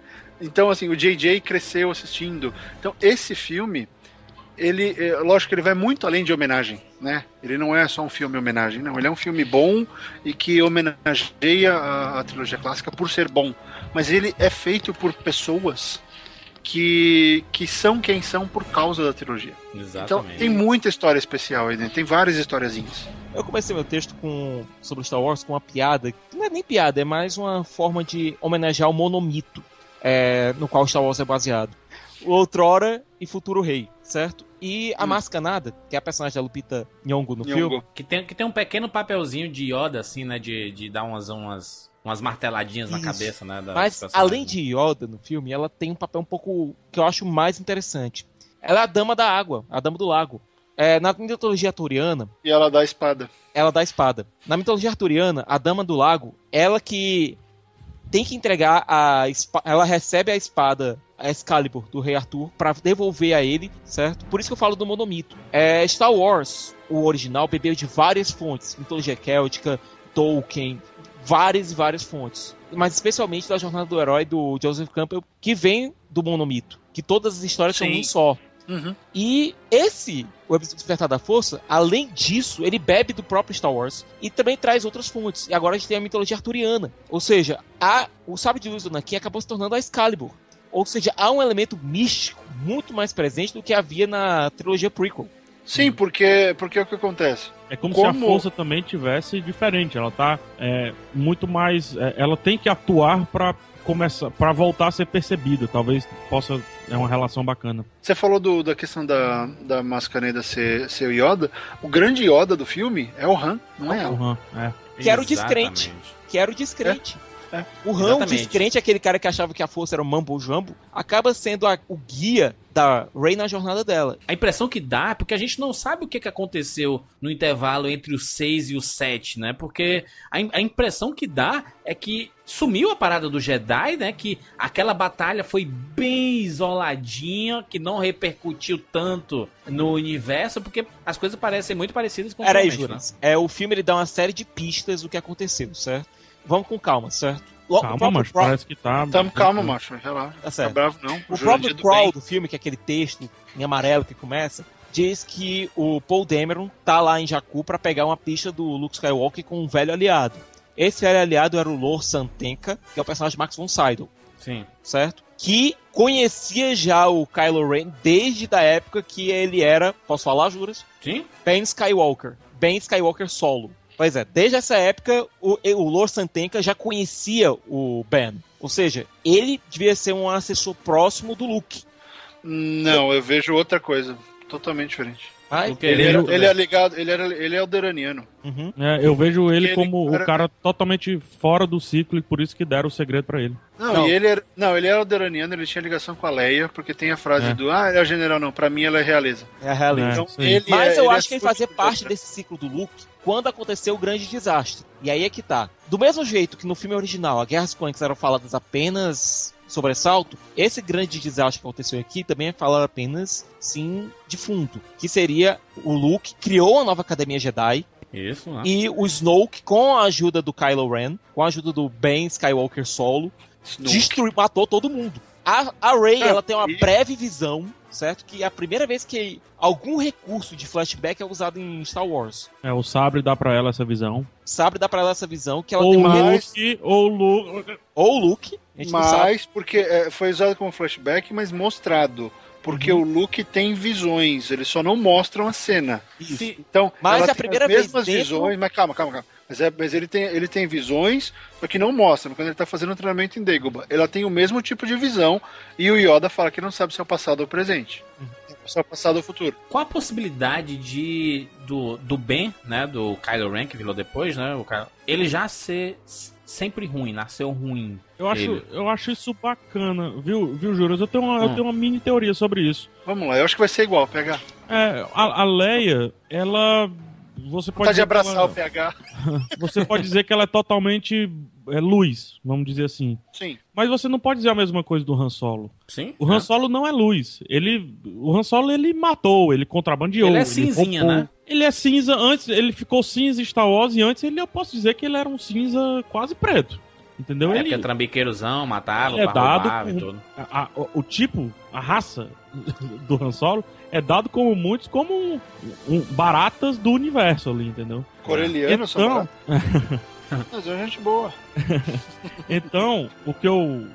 Então, assim, o JJ cresceu assistindo. Então, esse filme, ele, é, lógico que ele vai muito além de homenagem, né? Ele não é só um filme homenagem, não. Ele é um filme bom e que homenageia a, a trilogia clássica por ser bom. Mas ele é feito por pessoas que, que são quem são por causa da trilogia. Exatamente. Então tem muita história especial aí dentro, tem várias historiazinhas. Eu comecei meu texto com, sobre Star Wars com uma piada, que não é nem piada, é mais uma forma de homenagear o monomito é, no qual Star Wars é baseado. O Outrora e Futuro Rei, certo? E a hum. Mascanada, que é a personagem da Lupita Nyong'o no Nyong'o. filme. Que tem, que tem um pequeno papelzinho de Yoda, assim, né? De, de dar umas, umas umas marteladinhas Isso. na cabeça, né? Mas além de Yoda no filme, ela tem um papel um pouco que eu acho mais interessante. Ela é a dama da água, a dama do lago. É, na mitologia arturiana. E ela dá a espada. Ela dá a espada. Na mitologia arturiana, a dama do lago, ela que tem que entregar a ela recebe a espada a Excalibur do rei Arthur para devolver a ele, certo? Por isso que eu falo do monomito. É, Star Wars, o original, bebeu de várias fontes, mitologia céltica, Tolkien, várias e várias fontes. Mas especialmente da Jornada do Herói do Joseph Campbell, que vem do monomito. Que todas as histórias Sim. são um só. Uhum. E esse, o Despertar da Força, além disso, ele bebe do próprio Star Wars e também traz outras fontes. E agora a gente tem a mitologia arturiana. Ou seja, a, o sábio de luz do Anakin acabou se tornando a Excalibur. Ou seja, há um elemento místico muito mais presente do que havia na trilogia prequel. Sim, porque, porque é o que acontece. É como, como... se a força também tivesse diferente. Ela tá é, muito mais. É, ela tem que atuar para começar para voltar a ser percebida. Talvez possa é uma relação bacana. Você falou do, da questão da, da Mascarenhas ser, ser o Yoda. O grande Yoda do filme é o Han, não é? O Han, é. Que era o descrente. Que era o descrente. É. É, o Han, o descrente, aquele cara que achava que a força era o Mambo Jumbo, acaba sendo a, o guia da Rey na jornada dela. A impressão que dá é porque a gente não sabe o que, que aconteceu no intervalo entre o 6 e o 7, né? Porque a, a impressão que dá é que sumiu a parada do Jedi, né? Que aquela batalha foi bem isoladinha, que não repercutiu tanto no universo, porque as coisas parecem muito parecidas com o Era Juras. Né? É, o filme ele dá uma série de pistas do que aconteceu, certo? Vamos com calma, certo? calma, macho, Pro... parece que tá. Tamo calma, macho, relaxa. Tá, certo. tá bravo, não. O, o próprio crawl do filme, que é aquele texto em amarelo que começa, diz que o Paul Dameron tá lá em Jakku para pegar uma pista do Luke Skywalker com um velho aliado. Esse velho aliado era o Lord Santenka, que é o personagem de Max von Sydow. Sim. Certo? Que conhecia já o Kylo Ren desde a época que ele era, posso falar, juras? Sim. Ben Skywalker. Ben Skywalker solo. Pois é, desde essa época o, o Lord Santenka já conhecia o Ben. Ou seja, ele devia ser um assessor próximo do Luke. Não, eu vejo outra coisa, totalmente diferente. Ai, ele, era, ele é ligado, ele, era, ele é alderaniano. Uhum. É, eu vejo ele, ele como era... o cara totalmente fora do ciclo e por isso que deram o segredo para ele. Não, não, e ele era, não, ele era alderaniano, ele tinha ligação com a Leia, porque tem a frase é. do Ah, ele é general, não, pra mim ela é realeza. É a realeza. Então, ele Mas é, eu acho que ele fazia parte desse ciclo do Luke quando aconteceu o grande desastre. E aí é que tá. Do mesmo jeito que no filme original, a Guerras Clônicas eram faladas apenas sobressalto, esse grande desastre que aconteceu aqui também é falar apenas, sim, de fundo. Que seria o Luke criou uma nova Academia Jedi, isso, né? E o Snoke, com a ajuda do Kylo Ren, com a ajuda do Ben Skywalker solo, destruiu, matou todo mundo. A, a ah, ela tem uma e... breve visão certo? Que é a primeira vez que algum recurso de flashback é usado em Star Wars. É, o Sabre dá pra ela essa visão. Sabre dá pra ela essa visão que ela ou tem uma... Luke, ou Luke, ou Luke. Mas porque é, foi usado como flashback, mas mostrado. Porque uhum. o Luke tem visões, eles só não mostram a cena. Isso. Então, mas a primeira as mesmas vez visões, dentro... mas calma, calma, calma. Mas, é, mas ele, tem, ele tem visões, só que não mostra. Quando ele tá fazendo um treinamento em Dagobah, ela tem o mesmo tipo de visão e o Yoda fala que não sabe se é o passado ou o presente. Uhum. Se é o passado ou o futuro. Qual a possibilidade de do, do Ben, né, do Kylo Ren, que virou depois, né, o Kylo, ele já ser sempre ruim, nasceu ruim. Eu acho, eu acho isso bacana, viu, viu, Juras? Eu tenho, uma, hum. eu tenho uma mini teoria sobre isso. Vamos lá, eu acho que vai ser igual, pegar. É, a, a Leia, ela. Você pode. Tá de abraçar ela, o PH. *laughs* você pode dizer que ela é totalmente é, luz, vamos dizer assim. Sim. Mas você não pode dizer a mesma coisa do Han Solo. Sim. O Han é. Solo não é luz. Ele, o Han Solo ele matou, ele contrabandeou. Ele é cinzinha, ele né? Ele é cinza antes, ele ficou cinza Star Wars e antes ele eu posso dizer que ele era um cinza quase preto. Entendeu? É, ele é trambiqueirozão, matava, é dado com, e tudo. A, a, o, tipo, a raça *laughs* do Han Solo é dado como muitos como um, um, baratas do universo ali, entendeu? Coreliano, então, *laughs* Mas é gente boa. *laughs* então, o que eu.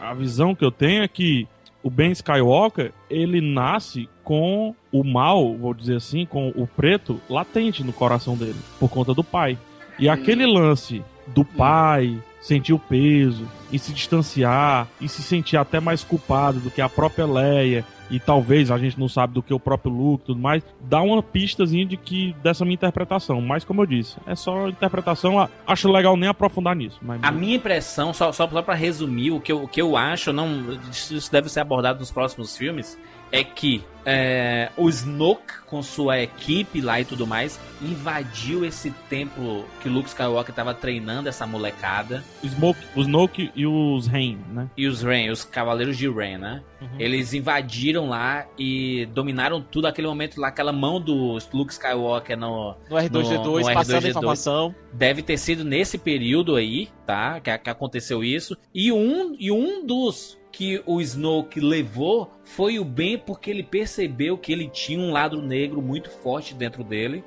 A visão que eu tenho é que o Ben Skywalker, ele nasce com o mal, vou dizer assim, com o preto latente no coração dele, por conta do pai. E aquele lance do pai, sentir o peso e se distanciar e se sentir até mais culpado do que a própria Leia e talvez a gente não sabe do que o próprio Luke tudo mais, dá uma pistazinha de que dessa minha interpretação. Mas como eu disse, é só interpretação, acho legal nem aprofundar nisso. Mas... A minha impressão, só, só, só para resumir, o que, eu, o que eu acho, não, isso deve ser abordado nos próximos filmes, é que é, o Snoke, com sua equipe lá e tudo mais, invadiu esse templo que Luke Skywalker estava treinando essa molecada. O Smoke, o Snoke e os Rain, né? E os Rain, os Cavaleiros de Rain, né? Uhum. Eles invadiram lá e dominaram tudo aquele momento lá, aquela mão do Luke Skywalker no, no R2D2, no, no passando R2D2. informação. Deve ter sido nesse período aí, tá? Que, que aconteceu isso. E um, e um dos que o Snoke levou foi o bem porque ele percebeu que ele tinha um lado negro muito forte dentro dele.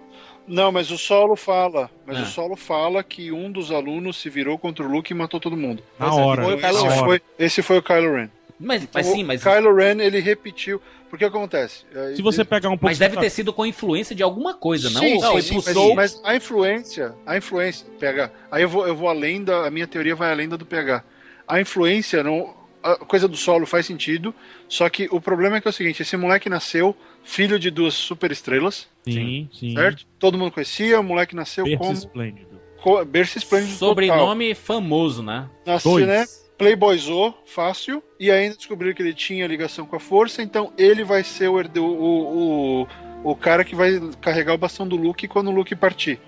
Não, mas o Solo fala. Mas ah. o Solo fala que um dos alunos se virou contra o Luke e matou todo mundo. Na hora. Foi, esse, foi, esse foi o Kylo Ren. Mas, mas sim, mas. Kylo Ren, ele repetiu. Porque acontece. Se você pegar um pouco. Mas deve ter sido com influência de alguma coisa, não? Sim, não, sim, mas, mas, a influência. A influência. PH. Aí eu vou, eu vou além da. A minha teoria vai além da do PH. A influência não. A coisa do solo faz sentido. Só que o problema é que é o seguinte: esse moleque nasceu filho de duas superestrelas. Sim, sim. Certo? Todo mundo conhecia, o moleque nasceu Berço como. esplêndido. Co... Berço esplêndido. Sobrenome total. famoso, né? Nasceu, né? Playboyzou, fácil, e ainda descobriram que ele tinha ligação com a força, então ele vai ser o, o, o, o cara que vai carregar o bastão do Luke quando o Luke partir.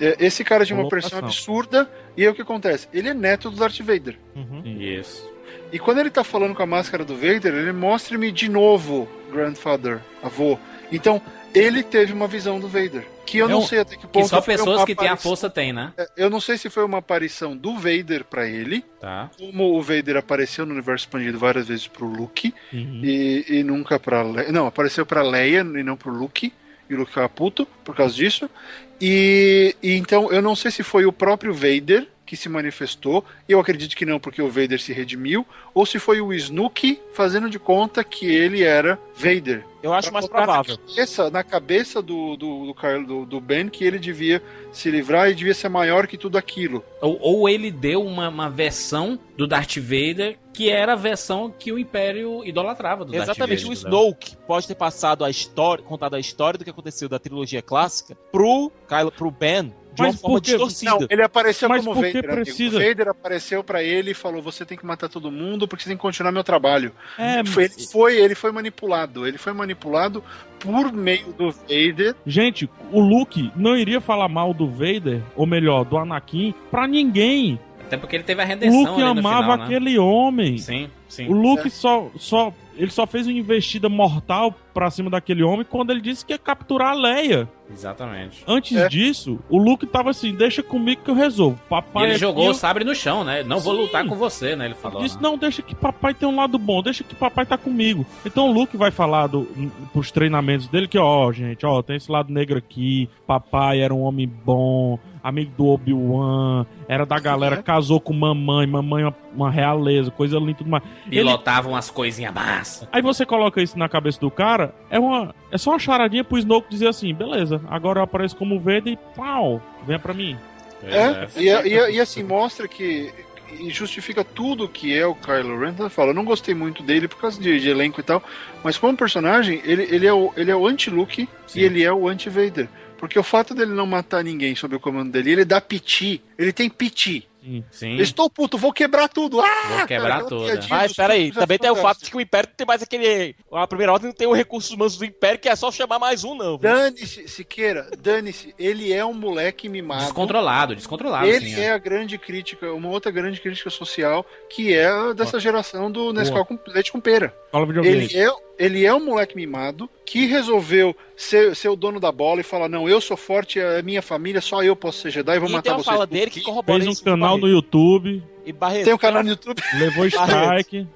Esse cara tinha uma pressão absurda, e aí o que acontece? Ele é neto do Darth Vader. Uhum. Isso. E quando ele tá falando com a máscara do Vader, ele mostra-me de novo, grandfather, avô. Então, ele teve uma visão do Vader. Que eu é não sei até que ponto. Que só pessoas que têm a força têm, né? É, eu não sei se foi uma aparição do Vader para ele. Tá. Como o Vader apareceu no universo expandido várias vezes pro Luke. Uhum. E, e nunca pra Leia. Não, apareceu pra Leia e não pro Luke. E o Luke ficava puto por causa disso. E, e então eu não sei se foi o próprio Vader que se manifestou. Eu acredito que não, porque o Vader se redimiu. Ou se foi o Snook fazendo de conta que ele era Vader. Eu acho mais provável. Na cabeça, na cabeça do, do, do, do, do Ben que ele devia se livrar e devia ser maior que tudo aquilo. Ou, ou ele deu uma, uma versão do Darth Vader que era a versão que o Império idolatrava do Exatamente, Darth Vader, o Snoke né? pode ter passado a história, contado a história do que aconteceu da trilogia clássica pro Kylo, pro Ben de uma forma porque, distorcida. Não, ele apareceu mas como Vader. Precisa... O Vader apareceu para ele e falou: "Você tem que matar todo mundo porque você tem que continuar meu trabalho". É, foi, ele foi, ele foi manipulado. Ele foi manipulado por meio do Vader. Gente, o Luke não iria falar mal do Vader, ou melhor, do Anakin, para ninguém. Até porque ele teve a redenção. O Luke amava final, né? aquele homem. Sim, sim. O Luke é. só, só ele só fez uma investida mortal pra cima daquele homem quando ele disse que ia capturar a Leia. Exatamente. Antes é. disso, o Luke tava assim, deixa comigo que eu resolvo. Papai e ele é jogou eu... o sabre no chão, né? Não Sim. vou lutar com você, né? Ele falou. Ele disse, não, deixa que papai tem um lado bom, deixa que papai tá comigo. Então o Luke vai falar do, pros treinamentos dele que, ó, gente, ó, tem esse lado negro aqui, papai era um homem bom, amigo do Obi-Wan, era da galera, uhum. casou com mamãe, mamãe uma, uma realeza, coisa linda tudo mais. Pilotavam ele... as coisinhas massa. Aí você coloca isso na cabeça do cara, é uma é só uma charadinha pro Snoke dizer assim, beleza, agora eu apareço como Vader e pau, venha pra mim. É, é. E, e, e, assim, mostra que e justifica tudo que é o Kylo Ren. Então, fala, eu não gostei muito dele por causa de, de, elenco e tal, mas como personagem, ele, ele é o, ele é o anti-Luke e ele é o anti-Vader. Porque o fato dele não matar ninguém sob o comando dele, ele dá piti, ele tem piti. Sim. Estou puto, vou quebrar tudo. Ah, vou quebrar tudo. Mas peraí, também tem o fato de que o Império tem mais aquele. A primeira ordem não tem o recursos humanos do Império, que é só chamar mais um, não. Dane-se, Siqueira, dane-se. Ele é um moleque mimado. Descontrolado, descontrolado. Ele sim, é. é. a grande crítica, uma outra grande crítica social, que é dessa geração do Nescau com leite com pera. Ele é, ele é um moleque mimado que resolveu ser, ser o dono da bola e falar: Não, eu sou forte, é minha família, só eu posso ser Jedi, vou e matar tem vocês. Fala dele que corrobora Fez um canal no YouTube. E Barreto, tem um canal no YouTube. Levou strike.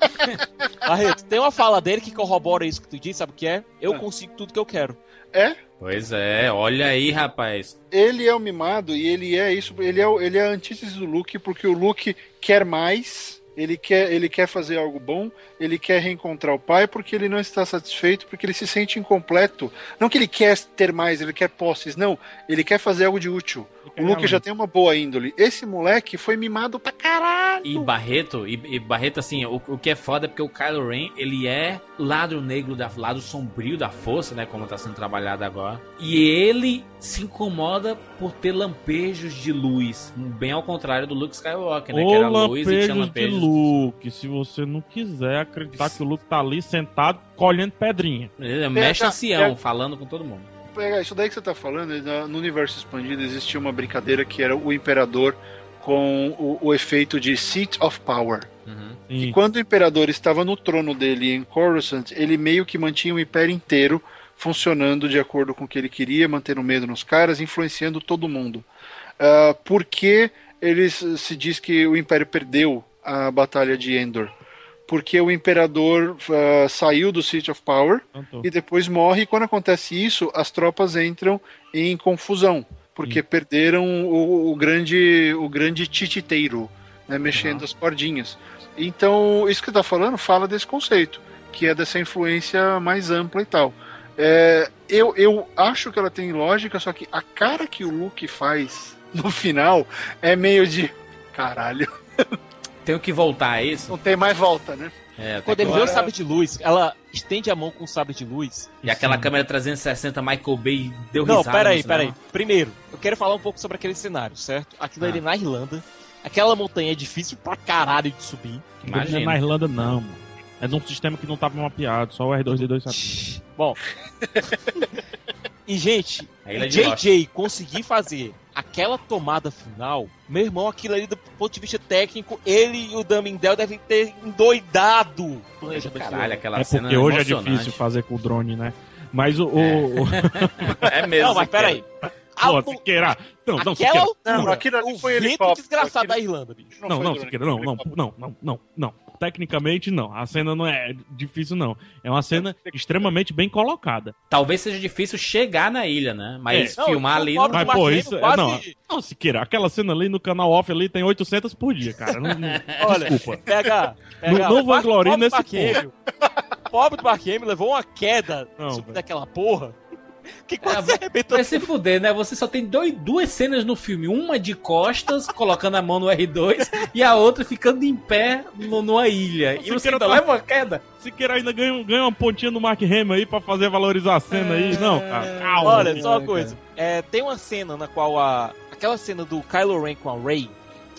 *laughs* Barreto, tem uma fala dele que corrobora isso que tu disse, sabe o que é? Eu é. consigo tudo que eu quero. É? Pois é, olha aí, rapaz. Ele é o mimado e ele é isso, ele é, ele é a antítese do Luke, porque o Luke quer mais ele quer, ele quer fazer algo bom, ele quer reencontrar o pai porque ele não está satisfeito, porque ele se sente incompleto. Não que ele quer ter mais, ele quer posses, não. Ele quer fazer algo de útil. O Luke já tem uma boa índole. Esse moleque foi mimado pra caralho. E Barreto, e, e Barreto, assim, o, o, que é foda é porque o Kylo Ren, ele é lado negro, da, lado sombrio da força, né? Como tá sendo trabalhado agora. E ele se incomoda por ter lampejos de luz. Bem ao contrário do Luke Skywalker, né? que era luz e tinha lampejos. De Luke, se você não quiser acreditar que o Luke tá ali sentado colhendo pedrinha. É, mexe ancião, é, falando com todo mundo isso daí que você tá falando, no universo expandido existia uma brincadeira que era o imperador com o, o efeito de Seat of Power. Uhum. E quando o imperador estava no trono dele em Coruscant, ele meio que mantinha o império inteiro funcionando de acordo com o que ele queria, mantendo medo nos caras, influenciando todo mundo. Uh, porque eles se diz que o império perdeu a batalha de Endor? porque o imperador uh, saiu do City of Power e depois morre. E quando acontece isso, as tropas entram em confusão, porque perderam o, o, grande o grande tititeiro, né, mexendo as cordinhas. Então, isso que você tá falando fala desse conceito, que é dessa influência mais ampla e tal. É, eu, eu acho que ela tem lógica, só que a cara que o Luke faz no final é meio de caralho. *laughs* Tenho que voltar a isso? Não tem mais volta, né? É, Quando ele agora... vê o sabre de luz, ela estende a mão com o sabre de luz. E aquela câmera 360 Michael Bay deu Não, risada. Não, peraí, peraí. Primeiro, eu quero falar um pouco sobre aquele cenário, certo? Aquilo ah. ali na Irlanda. Aquela montanha é difícil pra caralho de subir. Imagina. Na Irlanda não, mano. É num sistema que não tava mapeado, só o R2D2 sabe. Bom. *laughs* e, gente, o JJ conseguir fazer aquela tomada final, meu irmão, aquilo ali do ponto de vista técnico, ele e o Damindel devem ter endoidado. Caralho, aquela é porque hoje é difícil fazer com o drone, né? Mas o. o... É. *laughs* é mesmo. Não, mas peraí. Pô, Siqueira. Não, não, Siqueira. Não, aquilo ali foi o vento desgraçado da Irlanda, bicho. Não, não, Siqueira, não, não, não, não, não, não tecnicamente não. A cena não é difícil, não. É uma cena extremamente bem colocada. Talvez seja difícil chegar na ilha, né? Mas é. filmar não, ali... Não... Mas, pô, isso... Quase... Não, não, Siqueira, aquela cena ali no canal off ali tem 800 por dia, cara. Não, não... *laughs* Olha, Desculpa. Pega, pega, não, não vanglorie nesse ponto. Pobre do Marquêmio levou uma queda não, daquela porra que quase é, arrebentou. Vai se fuder, né? Você só tem dois, duas cenas no filme. Uma de costas, *laughs* colocando a mão no R2, e a outra ficando em pé no, numa ilha. e você ainda tá... leva uma queda. Siqueira ainda ganha, ganha uma pontinha no Mark Hamill aí pra fazer valorizar a cena é... aí. Não, cara, calma. Olha, só uma coisa. É, tem uma cena na qual a... Aquela cena do Kylo Ren com a Rey,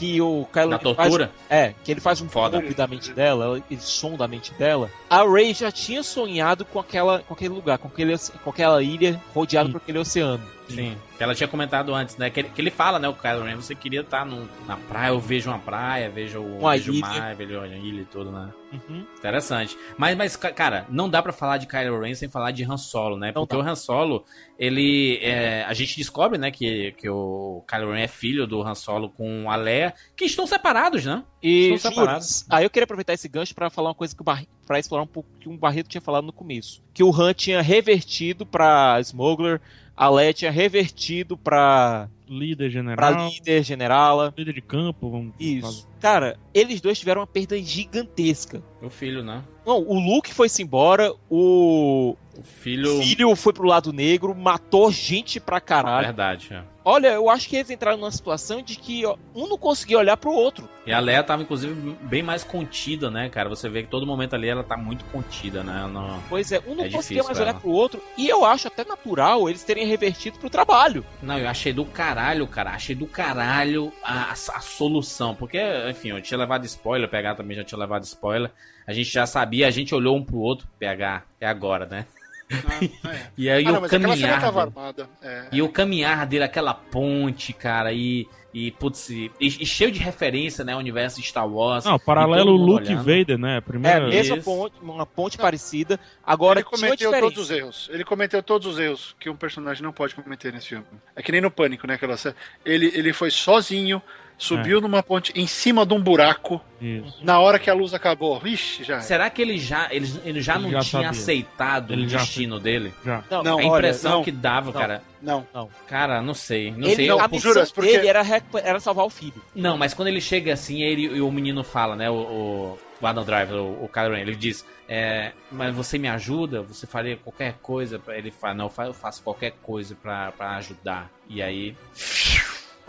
que o Kylo Na tortura? Faz, é, que ele faz um Foda. da mente dela, ele sonda a mente dela. A Rey já tinha sonhado com aquela com aquele lugar, com, aquele, com aquela ilha rodeada por aquele oceano. Sim. Que ela tinha comentado antes, né? Que ele, que ele fala, né? O Kylo Ren, você queria estar no, na praia, eu vejo uma praia, vejo, uma vejo o mar, vejo a ilha e tudo, né? Uhum. Interessante. Mas, mas, cara, não dá para falar de Kylo Ren sem falar de Han Solo, né? Porque o Han Solo, ele. É, a gente descobre, né, que, que o Kylo Ren é filho do Han Solo com a Leia, que estão separados, né? E estão separados. Aí ah, eu queria aproveitar esse gancho para falar uma coisa que o Bar... para explorar um pouco que o um Barreto tinha falado no começo. Que o Han tinha revertido pra Smuggler a Leia tinha revertido pra. Líder general. Pra líder generala. Líder de campo, vamos Isso. Falar. Cara, eles dois tiveram uma perda gigantesca. O filho, né? Não, o Luke foi-se embora, o. O filho. O filho foi pro lado negro, matou gente pra caralho. Verdade, é. Olha, eu acho que eles entraram numa situação de que um não conseguia olhar pro outro. E a Leia tava, inclusive, bem mais contida, né, cara? Você vê que todo momento ali ela tá muito contida, né? Não... Pois é, um não é conseguia mais olhar pro outro. E eu acho até natural eles terem revertido pro trabalho. Não, eu achei do caralho, cara. Achei do caralho a, a, a solução. Porque, enfim, eu tinha levado spoiler, pegar também já tinha levado spoiler. A gente já sabia, a gente olhou um pro outro, pegar, é agora, né? Ah, é. *laughs* e aí ah, o caminhar. Dele, é, e o caminhar dele, aquela ponte, cara, e. E, putz, e, e, cheio de referência, né? O universo de Star Wars. Não, paralelo Luke olhando. Vader, né? Primeira... É, mesma ponte, uma ponte parecida. Agora, ele cometeu todos os erros. Ele cometeu todos os erros que um personagem não pode cometer nesse filme. É que nem no Pânico, né? Aquela... Ele, ele foi sozinho, Subiu é. numa ponte em cima de um buraco. Isso. Na hora que a luz acabou. Vixe, já. Será que ele já, ele, ele já ele não já tinha sabia. aceitado ele o destino já... dele? Já. Não, não a impressão olha, que dava, não, cara. Não, não. Cara, não sei. Não ele, sei. A missão juras, porque... dele era, era salvar o filho. Não, mas quando ele chega assim, ele, o menino fala, né? O, o, o Adam Driver, o, o Kylo Ren, ele diz: é, Mas você me ajuda? Você faria qualquer coisa? Pra... Ele fala: Não, eu faço qualquer coisa pra ajudar. E aí.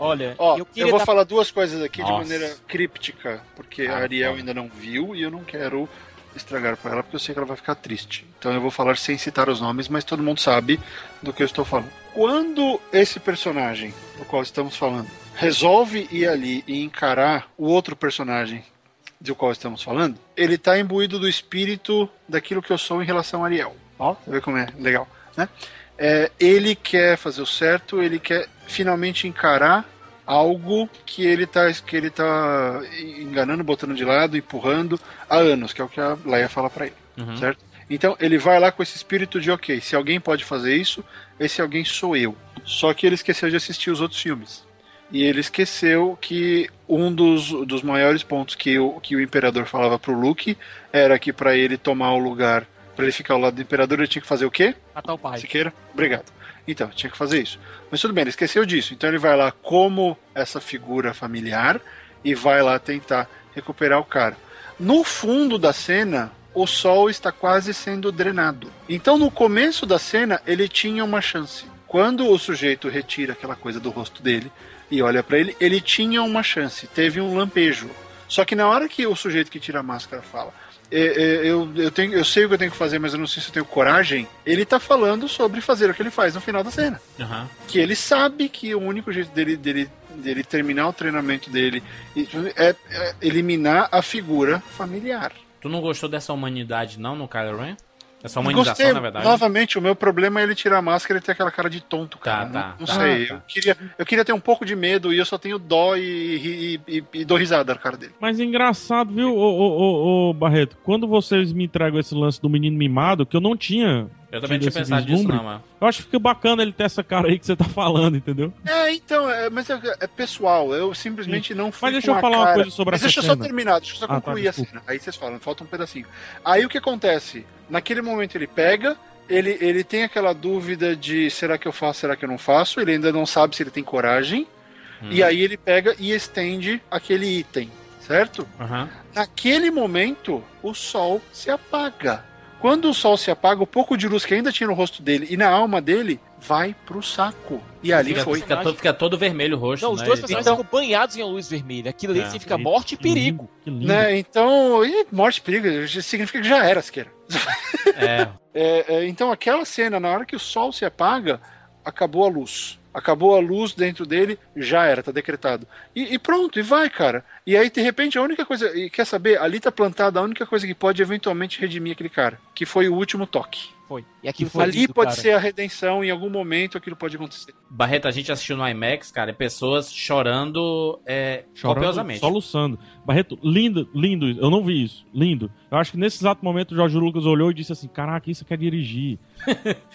Olha, Ó, eu, eu vou dar... falar duas coisas aqui Nossa. de maneira críptica, porque ah, a Ariel ainda não viu e eu não quero estragar para ela, porque eu sei que ela vai ficar triste. Então eu vou falar sem citar os nomes, mas todo mundo sabe do que eu estou falando. Quando esse personagem do qual estamos falando resolve ir ali e encarar o outro personagem do qual estamos falando, ele está imbuído do espírito daquilo que eu sou em relação a Ariel. Ó, você vê como é legal, né? É, ele quer fazer o certo, ele quer finalmente encarar algo que ele tá que ele tá enganando, botando de lado, empurrando há anos, que é o que a Leia fala para ele, uhum. certo? Então ele vai lá com esse espírito de ok, se alguém pode fazer isso, esse alguém sou eu. Só que ele esqueceu de assistir os outros filmes. E ele esqueceu que um dos, dos maiores pontos que o, que o imperador falava pro Luke era que para ele tomar o lugar, para ele ficar ao lado do imperador, ele tinha que fazer o quê? Matar o pai. Siqueira? Obrigado. Então, tinha que fazer isso. Mas tudo bem, ele esqueceu disso. Então ele vai lá como essa figura familiar e vai lá tentar recuperar o cara. No fundo da cena, o sol está quase sendo drenado. Então, no começo da cena, ele tinha uma chance. Quando o sujeito retira aquela coisa do rosto dele e olha para ele, ele tinha uma chance, teve um lampejo. Só que na hora que o sujeito que tira a máscara fala, eu, eu, tenho, eu sei o que eu tenho que fazer, mas eu não sei se eu tenho coragem. Ele tá falando sobre fazer o que ele faz no final da cena. Uhum. Que ele sabe que o único jeito dele, dele, dele terminar o treinamento dele é, é eliminar a figura familiar. Tu não gostou dessa humanidade, não, no Kylo Ren? Essa humanização, Gostei, na verdade. Novamente, o meu problema é ele tirar a máscara e ter aquela cara de tonto, cara. Tá, tá. Não, não tá, sei. tá. Eu, queria, eu queria ter um pouco de medo e eu só tenho dó e, e, e, e dou risada na cara dele. Mas engraçado, viu, ô, ô, ô, ô, Barreto? Quando vocês me entregam esse lance do menino mimado, que eu não tinha. Eu também tinha pensado nisso, não, mano. Eu acho que fica bacana ele ter essa cara aí que você tá falando, entendeu? É, então, é, mas é, é pessoal. Eu simplesmente não fui Mas deixa com eu a falar uma cara- coisa sobre Mas essa deixa eu cena. só terminar, deixa eu só Ah, tá, concluir a desculpa. cena. Aí vocês falam, falta um pedacinho. Aí o que acontece? Naquele momento ele pega, ele, ele tem aquela dúvida de será que eu faço, será que eu não faço? Ele ainda não sabe se ele tem coragem. Hum. E aí ele pega e estende aquele item, certo? Aham. Naquele momento, o sol se apaga. Quando o sol se apaga, o pouco de luz que ainda tinha no rosto dele e na alma dele vai pro saco. E ali Fica, foi. fica todo, fica todo vermelho o rosto. Não, os né? dois Ele- personagens ficam banhados em luz vermelha. Aquilo ali É. significa morte e perigo. Que lindo. Né? Então, e morte e perigo significa que já era, Siqueira. É, *laughs* É, é, então, aquela cena, na hora que o sol se apaga, acabou a luz. Acabou a luz dentro dele, já era, tá decretado. E, e pronto, e vai, cara. E aí, de repente, a única coisa. E quer saber? Ali tá plantada a única coisa que pode eventualmente redimir aquele cara. Que foi o último toque. Foi. E aquilo foi Ali lindo, pode cara. ser a redenção, em algum momento aquilo pode acontecer. Barreto, a gente assistiu no IMAX, cara, e pessoas chorando, é, Chorando, copiosamente. soluçando. Barreto, lindo, lindo. Eu não vi isso. Lindo. Eu acho que nesse exato momento o Jorge Lucas olhou e disse assim: Caraca, isso quer dirigir. *laughs*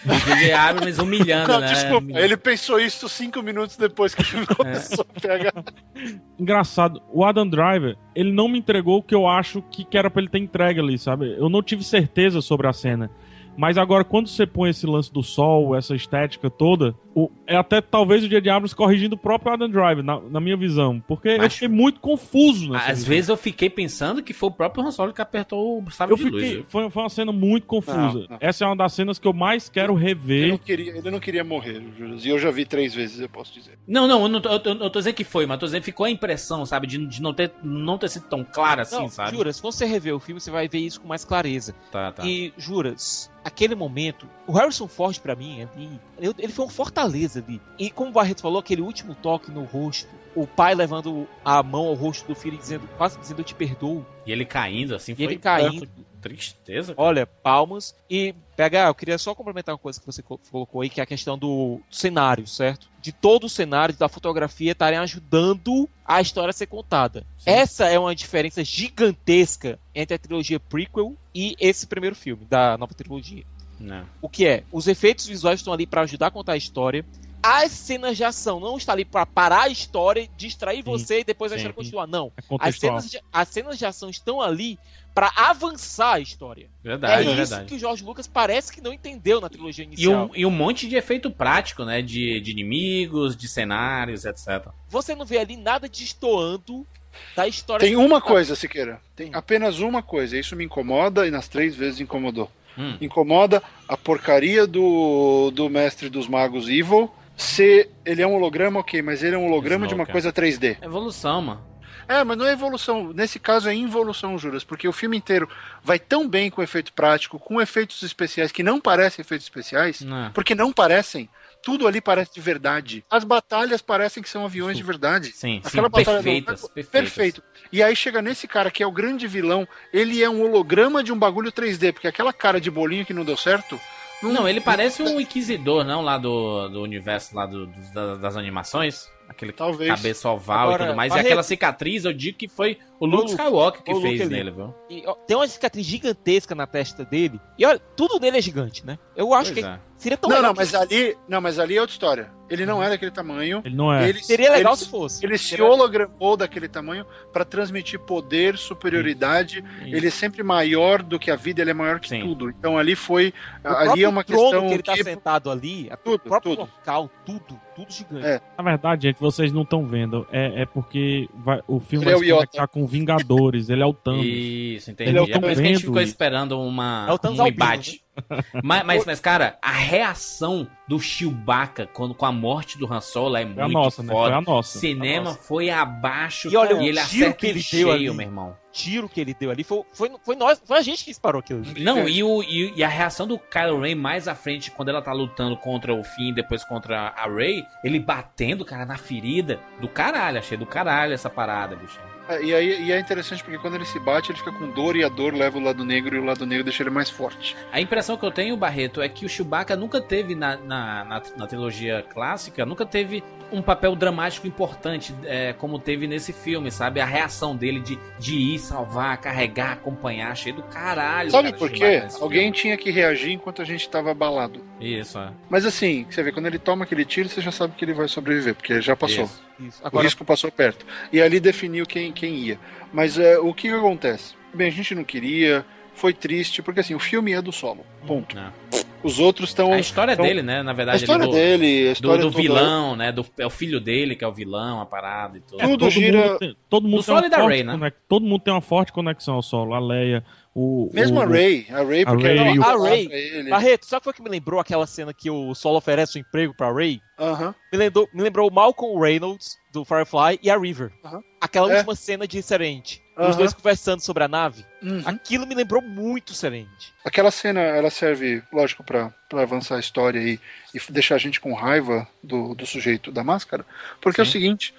DJ Abrams humilhando, Não, né? desculpa, ele pensou isso cinco minutos depois que o filme *laughs* começou a pegar. *laughs* Engraçado, o Adam Driver, ele não me entregou o que eu acho que que era pra ele ter entregue ali, sabe? Eu não tive certeza sobre a cena. Mas agora, quando você põe esse lance do sol, essa estética toda, o- é até talvez o dia de Abrams corrigindo o próprio Adam Driver, na, na minha visão. Porque eu Acho- fiquei muito confuso nessa Às visão. vezes eu fiquei pensando que foi o próprio Han Solo que apertou o sábio Eu de fiquei. luz. Foi, foi uma cena muito confusa. Não, não. Essa é uma das cenas que eu mais quero Ele rever. não queria, ele não queria morrer, Júlio. E eu já vi três vezes, eu posso dizer. Não, não, eu, não tô, eu, tô, eu tô dizendo que foi, mas tô dizendo que ficou a impressão, sabe, de, de não, ter, não ter sido tão claro assim, Não, sabe? Juras, quando você rever o filme, você vai ver isso com mais clareza. Tá, tá. E, Juras, aquele momento, o Harrison Ford, pra mim, ele, ele foi um fortaleza ali. E como o Barreto falou, aquele último toque no rosto, o pai levando a mão ao rosto do filho e dizendo, quase dizendo eu te perdoo. E ele caindo, assim, E foi ele caindo. tristeza. cara. Olha, palmas. E, PH, eu queria só complementar uma coisa que você co- colocou aí, que é a questão do cenário, certo? De todo o cenário, da fotografia estarem ajudando a história a ser contada. Sim. Essa é uma diferença gigantesca entre a trilogia prequel e esse primeiro filme, da nova trilogia. Não. O que é? Os efeitos visuais estão ali para ajudar a contar a história. As cenas de ação não estão ali para parar a história, distrair Sim, você e depois a sim. história continuar. Não. É As cenas, de, as cenas de ação estão ali para avançar a história. Verdade, é é isso verdade. que o Jorge Lucas parece que não entendeu na trilogia E inicial. um, e um monte de efeito prático, né? De, de inimigos, de cenários, etc. Você não vê ali nada destoando da história. Tem uma coisa, Siqueira. Tem apenas uma coisa. Isso me incomoda e nas três vezes incomodou. Hum. Incomoda a porcaria do, do mestre dos magos Evil. Se ele é um holograma, ok, mas ele é um holograma de uma coisa 3D. Evolução, mano. É, mas não é evolução. Nesse caso é involução, Juras, porque o filme inteiro vai tão bem com efeito prático, com efeitos especiais que não parecem efeitos especiais, Não. porque não parecem. Tudo ali parece de verdade. As batalhas parecem que são aviões de verdade. Sim, sim, Aquela batalha do- perfeitas, perfeitas. Perfeito. E aí chega nesse cara que é o grande vilão, ele é um holograma de um bagulho 3D, porque aquela cara de bolinho que não deu certo. Não, ele parece um inquisidor, não, lá do, do universo lá do, dos- da- das animações. Aquele Talvez. cabeça oval Agora, e tudo mais. E aquela cicatriz, eu digo que foi o Luke Luke. Skywalker que Luke fez ali. nele, viu? E, ó, tem uma cicatriz gigantesca na testa dele. E olha, tudo nele é gigante, né? Eu acho Pois que é. seria tão Não, legal não, mas ali, não, mas ali é outra história. Ele não é daquele tamanho. Ele não é. Ele, Seria legal ele, se fosse. ele se hologramou daquele tamanho para transmitir poder, superioridade. Sim. Ele é sempre maior do que a vida, ele é maior que Sim. tudo. Então ali foi, O ali é uma questão que ele tá que sentado ali, Tudo, o próprio tudo. local, tudo, tudo gigante. É. Na verdade, gente, vocês não estão vendo. É, é porque vai, o filme ele vai é se conectar com Vingadores. Ele é o *laughs* Thanos. Isso, entendi. Ele é, o é por isso que a gente ficou esperando uma, é um embate. Né? *laughs* mas, mas, mas, cara, a reação do Chewbacca quando, com a morte do Han Solo é muito nossa, foda. Né? Foi a nossa. Cinema a nossa. foi abaixo e, olha, e ele acerta ele cheio, ali, meu irmão. tiro que ele deu ali foi, foi, foi, nós, foi a gente que disparou aquilo. Não, e, o, e, e, a reação do Kylo Ren mais à frente, quando ela tá lutando contra o Finn depois contra a Rey, ele batendo, cara, na ferida do caralho. Achei do caralho essa parada, bicho. É, e, aí, e é interessante porque quando ele se bate, ele fica com dor e a dor leva o lado negro e o lado negro deixa ele mais forte. A impressão que eu tenho, Barreto, é que o Chewbacca nunca teve na, na, na, na trilogia clássica, nunca teve um papel dramático importante é, como teve nesse filme, sabe? A reação dele de, de ir salvar, carregar, acompanhar, cheio do caralho. Sabe por quê? Alguém filme. tinha que reagir enquanto a gente estava abalado. Isso, é. Mas assim, você vê, quando ele toma aquele tiro, você já sabe que ele vai sobreviver, porque já passou. Isso. Isso. Agora... O risco passou perto. E ali definiu quem, quem ia. Mas é, o que, que acontece? Bem, a gente não queria, foi triste, porque assim, o filme é do solo. Ponto. Não. Os outros estão. A história tão... dele, né? Na verdade, a história do, dele, a história do, do vilão, né? Do, é o filho dele que é o vilão, a parada e tudo. É, tudo gira. Mundo tem, todo mundo tem uma forte né? Todo mundo tem uma forte conexão ao solo. A Leia, o, Mesmo o, a Ray, a Ray, porque a Ray, não, a Ray Barreto, sabe o que foi que me lembrou aquela cena que o Solo oferece um emprego pra Ray? Uh -huh. me, lembrou, me lembrou o Malcolm Reynolds, do Firefly, e a River. Uh -huh. Aquela é. última cena de Serente. Uh -huh. Os dois conversando sobre a nave. Uhum. Aquilo me lembrou muito Serente. Aquela cena, ela serve, lógico, pra, pra avançar a história e, e deixar a gente com raiva do, do sujeito da máscara. Porque Sim. é o seguinte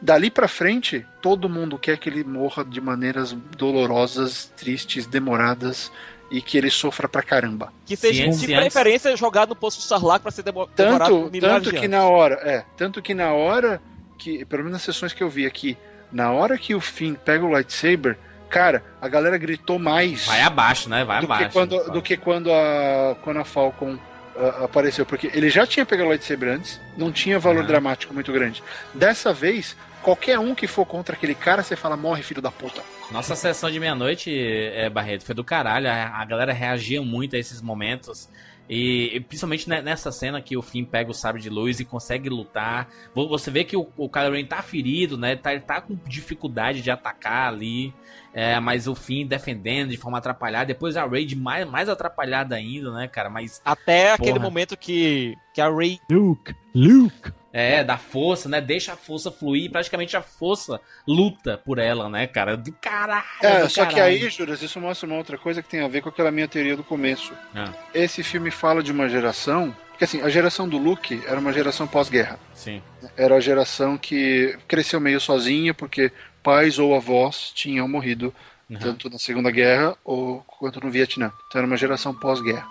Dali para frente, todo mundo quer que ele morra de maneiras dolorosas, tristes, demoradas e que ele sofra pra caramba. Que seja, de preferência, jogado no poço Sarlacc pra ser demorado tanto, tanto que na hora, é, tanto que na hora que, pelo menos nas sessões que eu vi aqui, na hora que o Finn pega o lightsaber, cara, a galera gritou mais. Vai abaixo, né? Vai do abaixo. Que quando, do que quando a, quando a Falcon uh, apareceu. Porque ele já tinha pegado o lightsaber antes, não tinha valor dramático muito grande. Dessa vez, qualquer um que for contra aquele cara, você fala, morre, filho da puta. Nossa sessão de meia-noite, é, Barreto, foi do caralho. A, a, galera reagia muito a esses momentos. E, e, principalmente nessa cena que o Finn pega o sabre de luz e consegue lutar. Você vê que o, o Kylo Ren tá ferido, né? Tá, ele tá com dificuldade de atacar ali. É, mas o Finn defendendo de forma atrapalhada. Depois a Rey mais, mais atrapalhada ainda, né, cara? Mas. Até porra. aquele momento que, que a Rey. Luke! Luke! É, da força, né? Deixa a força fluir. Praticamente a força luta por ela, né, cara? Do caralho. É, do só caralho. que aí, Juras, isso mostra uma outra coisa que tem a ver com aquela minha teoria do começo. Ah. Esse filme fala de uma geração. Porque assim, a geração do Luke era uma geração pós-guerra. Sim. Era a geração que cresceu meio sozinha, porque pais ou avós tinham morrido, uhum. tanto na Segunda Guerra ou quanto no Vietnã. Então era uma geração pós-guerra.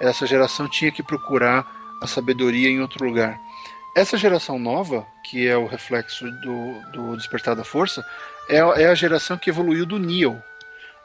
Essa geração tinha que procurar a sabedoria em outro lugar. Essa geração nova, que é o reflexo do, do Despertar da Força, é, é a geração que evoluiu do Neo.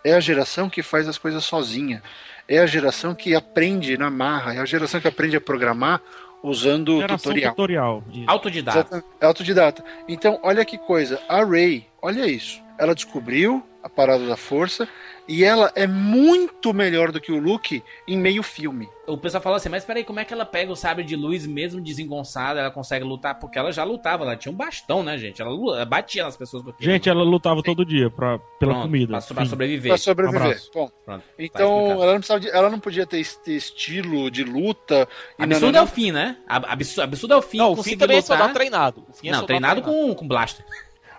É a geração que faz as coisas sozinha. É a geração que aprende na marra. É a geração que aprende a programar usando geração tutorial. tutorial. Autodidata. É autodidata. Então, olha que coisa. A Ray, olha isso. Ela descobriu a parada da força e ela é muito melhor do que o Luke em meio filme. O pessoal fala assim, mas peraí, como é que ela pega o sabre de luz mesmo desengonçada? Ela consegue lutar? Porque ela já lutava, ela tinha um bastão, né, gente? Ela, ela batia nas pessoas. Gente, ela lutava Sim. todo dia pra, pela Pronto, comida. Pra, pra, sobreviver. Pra sobreviver. Um Bom, Pronto, então, ela não, precisava de, ela não podia ter, ter estilo de luta. Absurdo não, é o fim, né? Absurdo, absurdo é o fim. Não, o fim também lutar. é soldado treinado. O fim é não, treinado, treinado com, com blaster.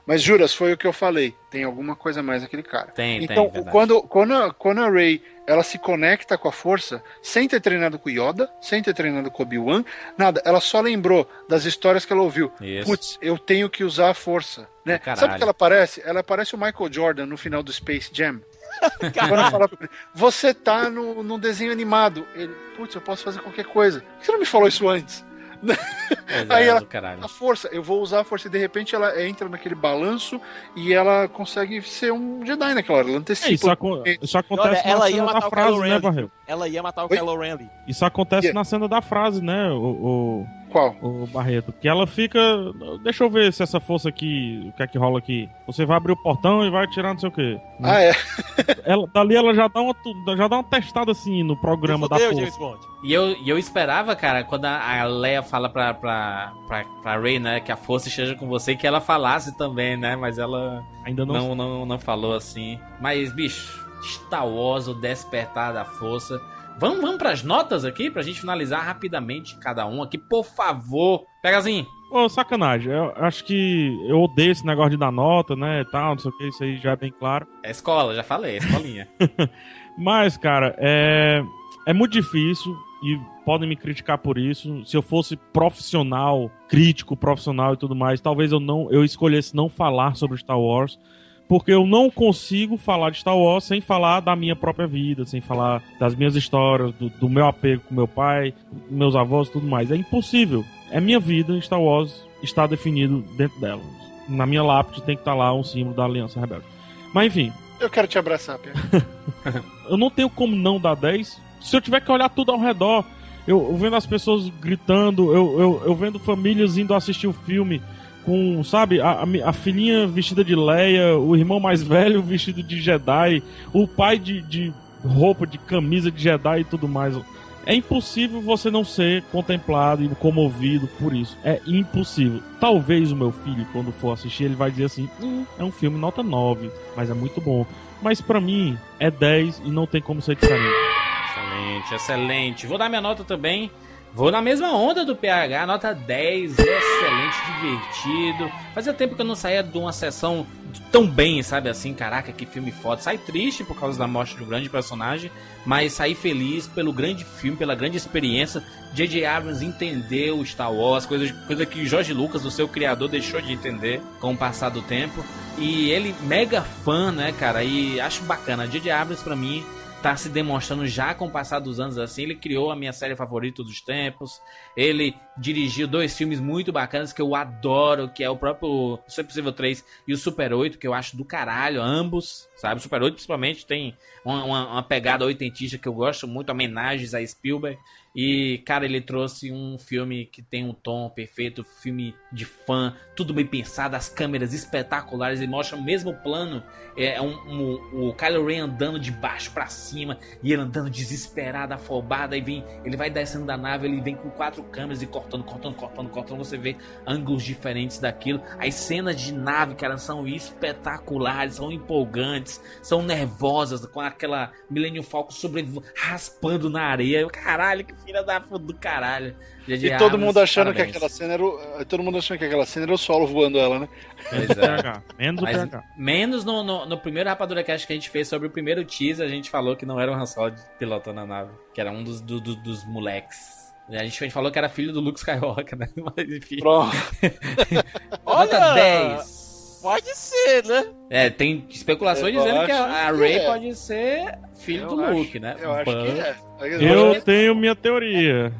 Mas juras, foi o que eu falei. Tem alguma coisa mais aquele cara. Tem, então, tem. quando, quando, a, quando a Ray ela se conecta com a força, sem ter treinado com Yoda, sem ter treinado com Obi-Wan, nada. Ela só lembrou das histórias que ela ouviu. Putz, eu tenho que usar a força. Né? Sabe o que ela parece? Ela parece o Michael Jordan no final do Space Jam. *laughs* Quando fala pra ele, você tá no, no desenho animado. Ele, putz, eu posso fazer qualquer coisa. Por que você não me falou isso antes? Aí ela, a força, eu vou usar a força e de repente ela entra naquele balanço e ela consegue ser um Jedi naquela hora. Ela antecipa. É, isso, aco isso acontece Olha, na cena da frase, né, Barrel? Ela ia matar o Kylo Ren Isso acontece yeah. na cena da frase, né? O, o... Qual? O Barreto. Que ela fica. Deixa eu ver se essa força aqui. O que é que rola aqui? Você vai abrir o portão e vai tirar não sei o quê. Né? Ah, é? *laughs* Ela, dali ela já dá, uma, já dá uma testada assim no programa da força. E eu, e eu esperava, cara, quando a, a Leia fala pra, pra, pra, pra Rey, né, que a força esteja com você, que ela falasse também, né? Mas ela ainda não, não, não, não falou assim. Mas, bicho, Star Wars, o despertar da força. Vamos, vamos pras notas aqui, pra gente finalizar rapidamente cada um aqui, por favor. Pegazinho. Ô, sacanagem, eu acho que eu odeio esse negócio de dar nota, né, tal, não sei o que, isso aí já é bem claro. É escola, já falei, é escolinha. *laughs* Mas, cara, é, é muito difícil e podem me criticar por isso. Se eu fosse profissional, crítico, profissional e tudo mais, talvez eu não eu escolhesse não falar sobre Star Wars porque eu não consigo falar de Star Wars sem falar da minha própria vida, sem falar das minhas histórias, do, do meu apego com meu pai, meus avós e tudo mais. É impossível. É minha vida, Star Wars está definido dentro dela. Na minha lápide tem que estar lá um símbolo da Aliança Rebelde. Mas enfim. Eu quero te abraçar, Pedro. *laughs* eu não tenho como não dar 10. Se eu tiver que olhar tudo ao redor, eu, eu vendo as pessoas gritando, eu, eu, eu vendo famílias indo assistir o filme com, sabe, a, a, filhinha vestida de Leia, o irmão mais velho vestido de Jedi, o pai de, de roupa, de camisa de Jedi e tudo mais. É impossível você não ser contemplado e comovido por isso. É impossível. Talvez o meu filho, quando for assistir, ele vai dizer assim: hum, é um filme nota 9, mas é muito bom. Mas para mim é 10 e não tem como ser diferente. Excelente, excelente. Vou dar minha nota também. Vou na mesma onda do PH, nota 10, excelente, divertido. Fazia tempo que eu não saía de uma sessão tão bem, sabe assim, caraca, que filme foda. Sai triste por causa da morte de um grande personagem, mas saí feliz pelo grande filme, pela grande experiência. J.J. Abrams entendeu Star Wars, coisa, coisa que Jorge Lucas, o seu criador, deixou de entender com o passar do tempo. E ele, mega fã, né, cara, e acho bacana. J.J. Abrams, pra mim, tá se demonstrando já com o passar dos anos assim. Ele criou a minha série favorita dos tempos. Ele dirigiu dois filmes muito bacanas que eu adoro, que é o próprio Super Possível 3 e o Super 8, que eu acho do caralho, ambos, sabe? Super 8 principalmente tem uma, uma, uma pegada oitentista que eu gosto muito, homenagens a Spielberg. E, cara, ele trouxe um filme que tem um tom perfeito, filme de fã, tudo bem pensado, as câmeras espetaculares, ele mostra o mesmo plano, é um, um, o Kylo Ren andando de baixo para cima, e ele andando desesperado, afobado, aí vem, ele vai descendo da nave, ele vem com quatro câmeras e cortando, cortando, cortando, cortando, você vê ângulos diferentes daquilo. As cenas de nave, cara, são espetaculares, são empolgantes, são nervosas, com aquela Millennium Falcon sobre raspando na areia. Caralho, que filha da puta do caralho. e todo mundo achando parabéns. que aquela cena era o, todo mundo achando que aquela cena era o solo voando ela, né? Pois é. menos o PH. Menos no, no, no, primeiro Rapadura Cast que a gente fez sobre o primeiro teaser, a gente falou que não era o Han Solo pilotando a nave, que era um dos, do, do, dos moleques. A gente falou que era filho do Luke Skywalker, né? *laughs* Mas enfim. Pronto. *laughs* Olha, 10. Pode ser, né? É, tem especulações eu dizendo que a, a Ray é. pode ser filho eu do acho, Luke, né? Eu acho que é. Eu tenho minha teoria.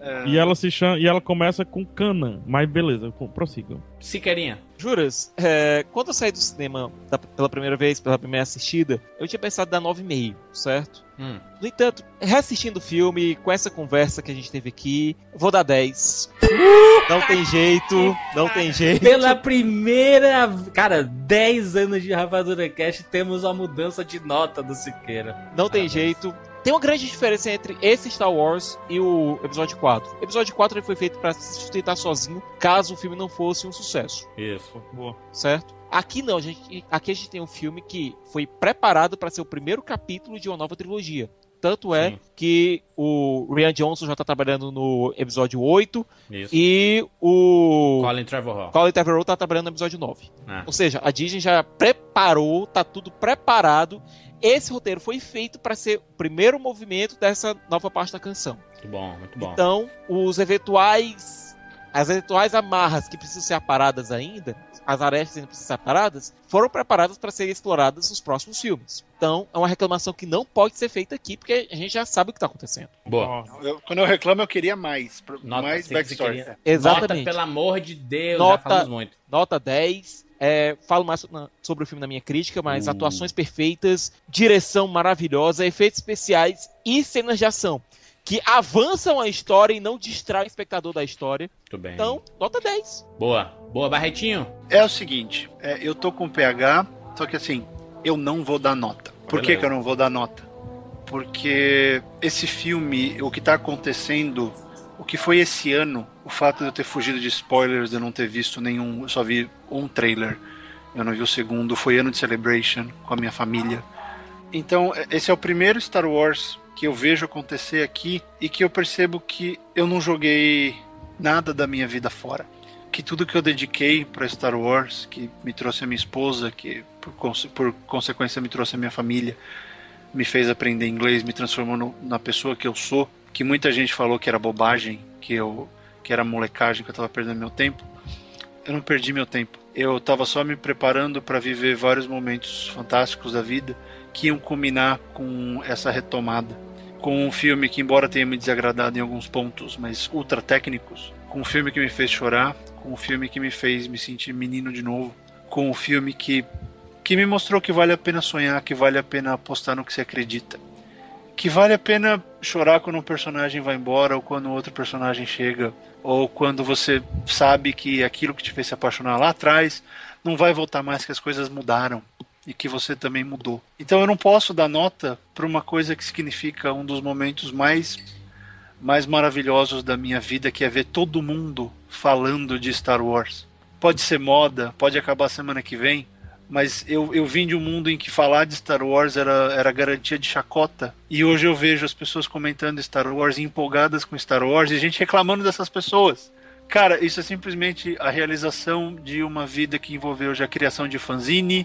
É. E ela se chama, e ela começa com Cana, mas beleza, prossigam. Siqueirinha. Juras, é, quando eu saí do cinema da, pela primeira vez, pela primeira assistida, eu tinha pensado dar 9,5, certo? Hum. No entanto, reassistindo o filme, com essa conversa que a gente teve aqui, vou dar 10. não tem jeito, não tem jeito. Pela primeira. Cara, 10 anos de Rapadura Cast, temos a mudança de nota do Siqueira. Não tem jeito. Tem uma grande diferença entre esse Star Wars e o episódio 4. O episódio 4 ele foi feito para se sustentar sozinho, caso o filme não fosse um sucesso. Isso, boa. Certo? Aqui não, a gente, aqui a gente tem um filme que foi preparado para ser o primeiro capítulo de uma nova trilogia. Tanto é Sim. que o Rian Johnson já está trabalhando no episódio 8 Isso. e o Colin Trevorrow. Colin Trevorrow tá trabalhando no episódio 9. É. Ou seja, a Disney já preparou, tá tudo preparado esse roteiro foi feito para ser o primeiro movimento dessa nova parte da canção. Muito bom, muito bom. Então, os eventuais as eventuais amarras que precisam ser aparadas ainda, as arestas ainda precisam ser aparadas, foram preparadas para serem exploradas nos próximos filmes. Então, é uma reclamação que não pode ser feita aqui, porque a gente já sabe o que está acontecendo. Boa. Eu, quando eu reclamo, eu queria mais. Nota, mais backstory. Queria... Exatamente. Nota, pelo amor de Deus, nota, já falamos muito. Nota 10. É, falo mais sobre o filme na minha crítica, mas uh. atuações perfeitas, direção maravilhosa, efeitos especiais e cenas de ação. que avançam a história e não distraem o espectador da história. Muito bem. Então, nota 10. Boa. Boa, Barretinho. É o seguinte, é, eu tô com PH, só que assim, eu não vou dar nota. Por que, que eu não vou dar nota? Porque esse filme, o que tá acontecendo, o que foi esse ano, o fato de eu ter fugido de spoilers, de eu não ter visto nenhum, eu só vi um trailer, eu não vi o segundo, foi ano de Celebration com a minha família. Então, esse é o primeiro Star Wars que eu vejo acontecer aqui e que eu percebo que eu não joguei nada da minha vida fora. Que tudo que eu dediquei para Star Wars, que me trouxe a minha esposa, que por, por, consequência me trouxe a minha família, me fez aprender inglês, me transformou no, na pessoa que eu sou, que muita gente falou que era bobagem, que eu que era molecagem, que eu estava perdendo meu tempo. Eu não perdi meu tempo. Eu estava só me preparando para viver vários momentos fantásticos da vida que iam culminar com essa retomada. Com um filme que, embora tenha me desagradado em alguns pontos, mas ultra técnicos, com um filme que me fez chorar, com um filme que me fez me sentir menino de novo, com um filme que, que me mostrou que vale a pena sonhar, que vale a pena apostar no que se acredita, que vale a pena chorar quando um personagem vai embora ou quando outro personagem chega, ou quando você sabe que aquilo que te fez se apaixonar lá atrás não vai voltar mais, que as coisas mudaram e que você também mudou. Então eu não posso dar nota para uma coisa que significa um dos momentos mais mais maravilhosos da minha vida, que é ver todo mundo falando de Star Wars. Pode ser moda, pode acabar semana que vem, mas eu, eu vim de um mundo em que falar de Star Wars era, era garantia de chacota. E hoje eu vejo as pessoas comentando Star Wars, empolgadas com Star Wars, e gente reclamando dessas pessoas. Cara, isso é simplesmente a realização de uma vida que envolveu já a criação de fanzine,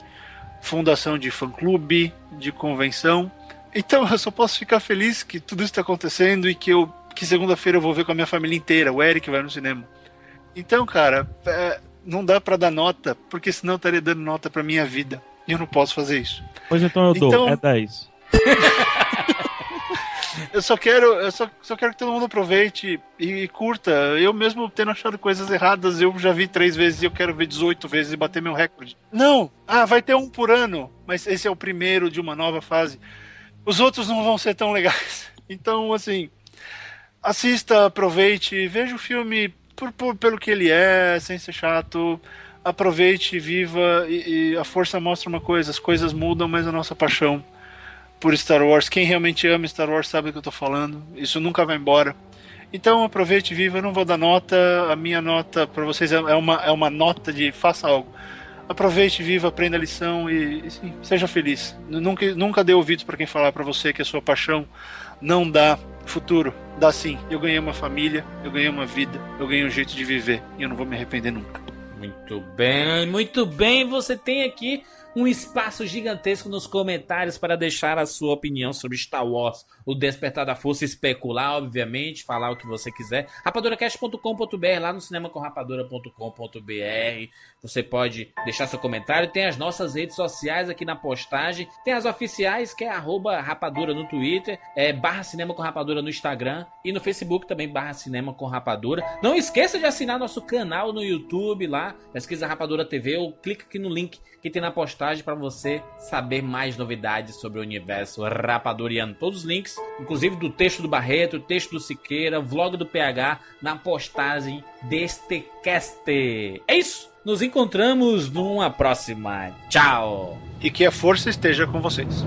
fundação de fã-clube, de convenção. Então eu só posso ficar feliz que tudo isso está acontecendo e que eu que segunda-feira eu vou ver com a minha família inteira. O Eric vai no cinema. Então, cara, é, não dá para dar nota, porque senão eu estaria dando nota para minha vida. E eu não posso fazer isso. Pois então eu dou, então... é 10. *laughs* eu só quero, eu só, só quero que todo mundo aproveite e, e, curta. Eu mesmo tendo achado coisas erradas, eu já vi três vezes e eu quero ver 18 vezes e bater meu recorde. Não! Ah, vai ter um por ano, mas esse é o primeiro de uma nova fase. Os outros não vão ser tão legais. *laughs* Então, assim, assista, aproveite, veja o filme por, por, pelo que ele é, sem ser chato. Aproveite, viva e, e a força mostra uma coisa: as coisas mudam, mas a nossa paixão por Star Wars. Quem realmente ama Star Wars sabe do que eu tô falando. Isso nunca vai embora. Então aproveite viva. Eu não vou dar nota. A minha nota para vocês é, é uma, é uma nota de faça algo. Aproveite, viva, aprenda a lição e, e sim, seja feliz. Nunca, nunca dê ouvidos para quem falar para você que a sua paixão não dá futuro. Dá sim. Eu ganhei uma família, eu ganhei uma vida, eu ganhei um jeito de viver e eu não vou me arrepender nunca. Muito bem, muito bem. Você tem aqui um espaço gigantesco nos comentários para deixar a sua opinião sobre Star Wars, o Despertar da Força, especular, obviamente, falar o que você quiser. rapadoracast.com.br, lá no cinemacomrapadora.com.br. Você pode deixar seu comentário. Tem as nossas redes sociais aqui na postagem. Tem as oficiais, que é rapadura no Twitter, é barra cinema com rapadura no Instagram e no Facebook também barra cinema com rapadura. Não esqueça de assinar nosso canal no YouTube lá, pesquisa Rapadura TV ou clica aqui no link que tem na postagem para você saber mais novidades sobre o universo rapaduriano. Todos os links, inclusive do texto do Barreto, texto do Siqueira, vlog do PH, na postagem deste cast. É isso! Nos encontramos numa próxima. Tchau! E que a força esteja com vocês.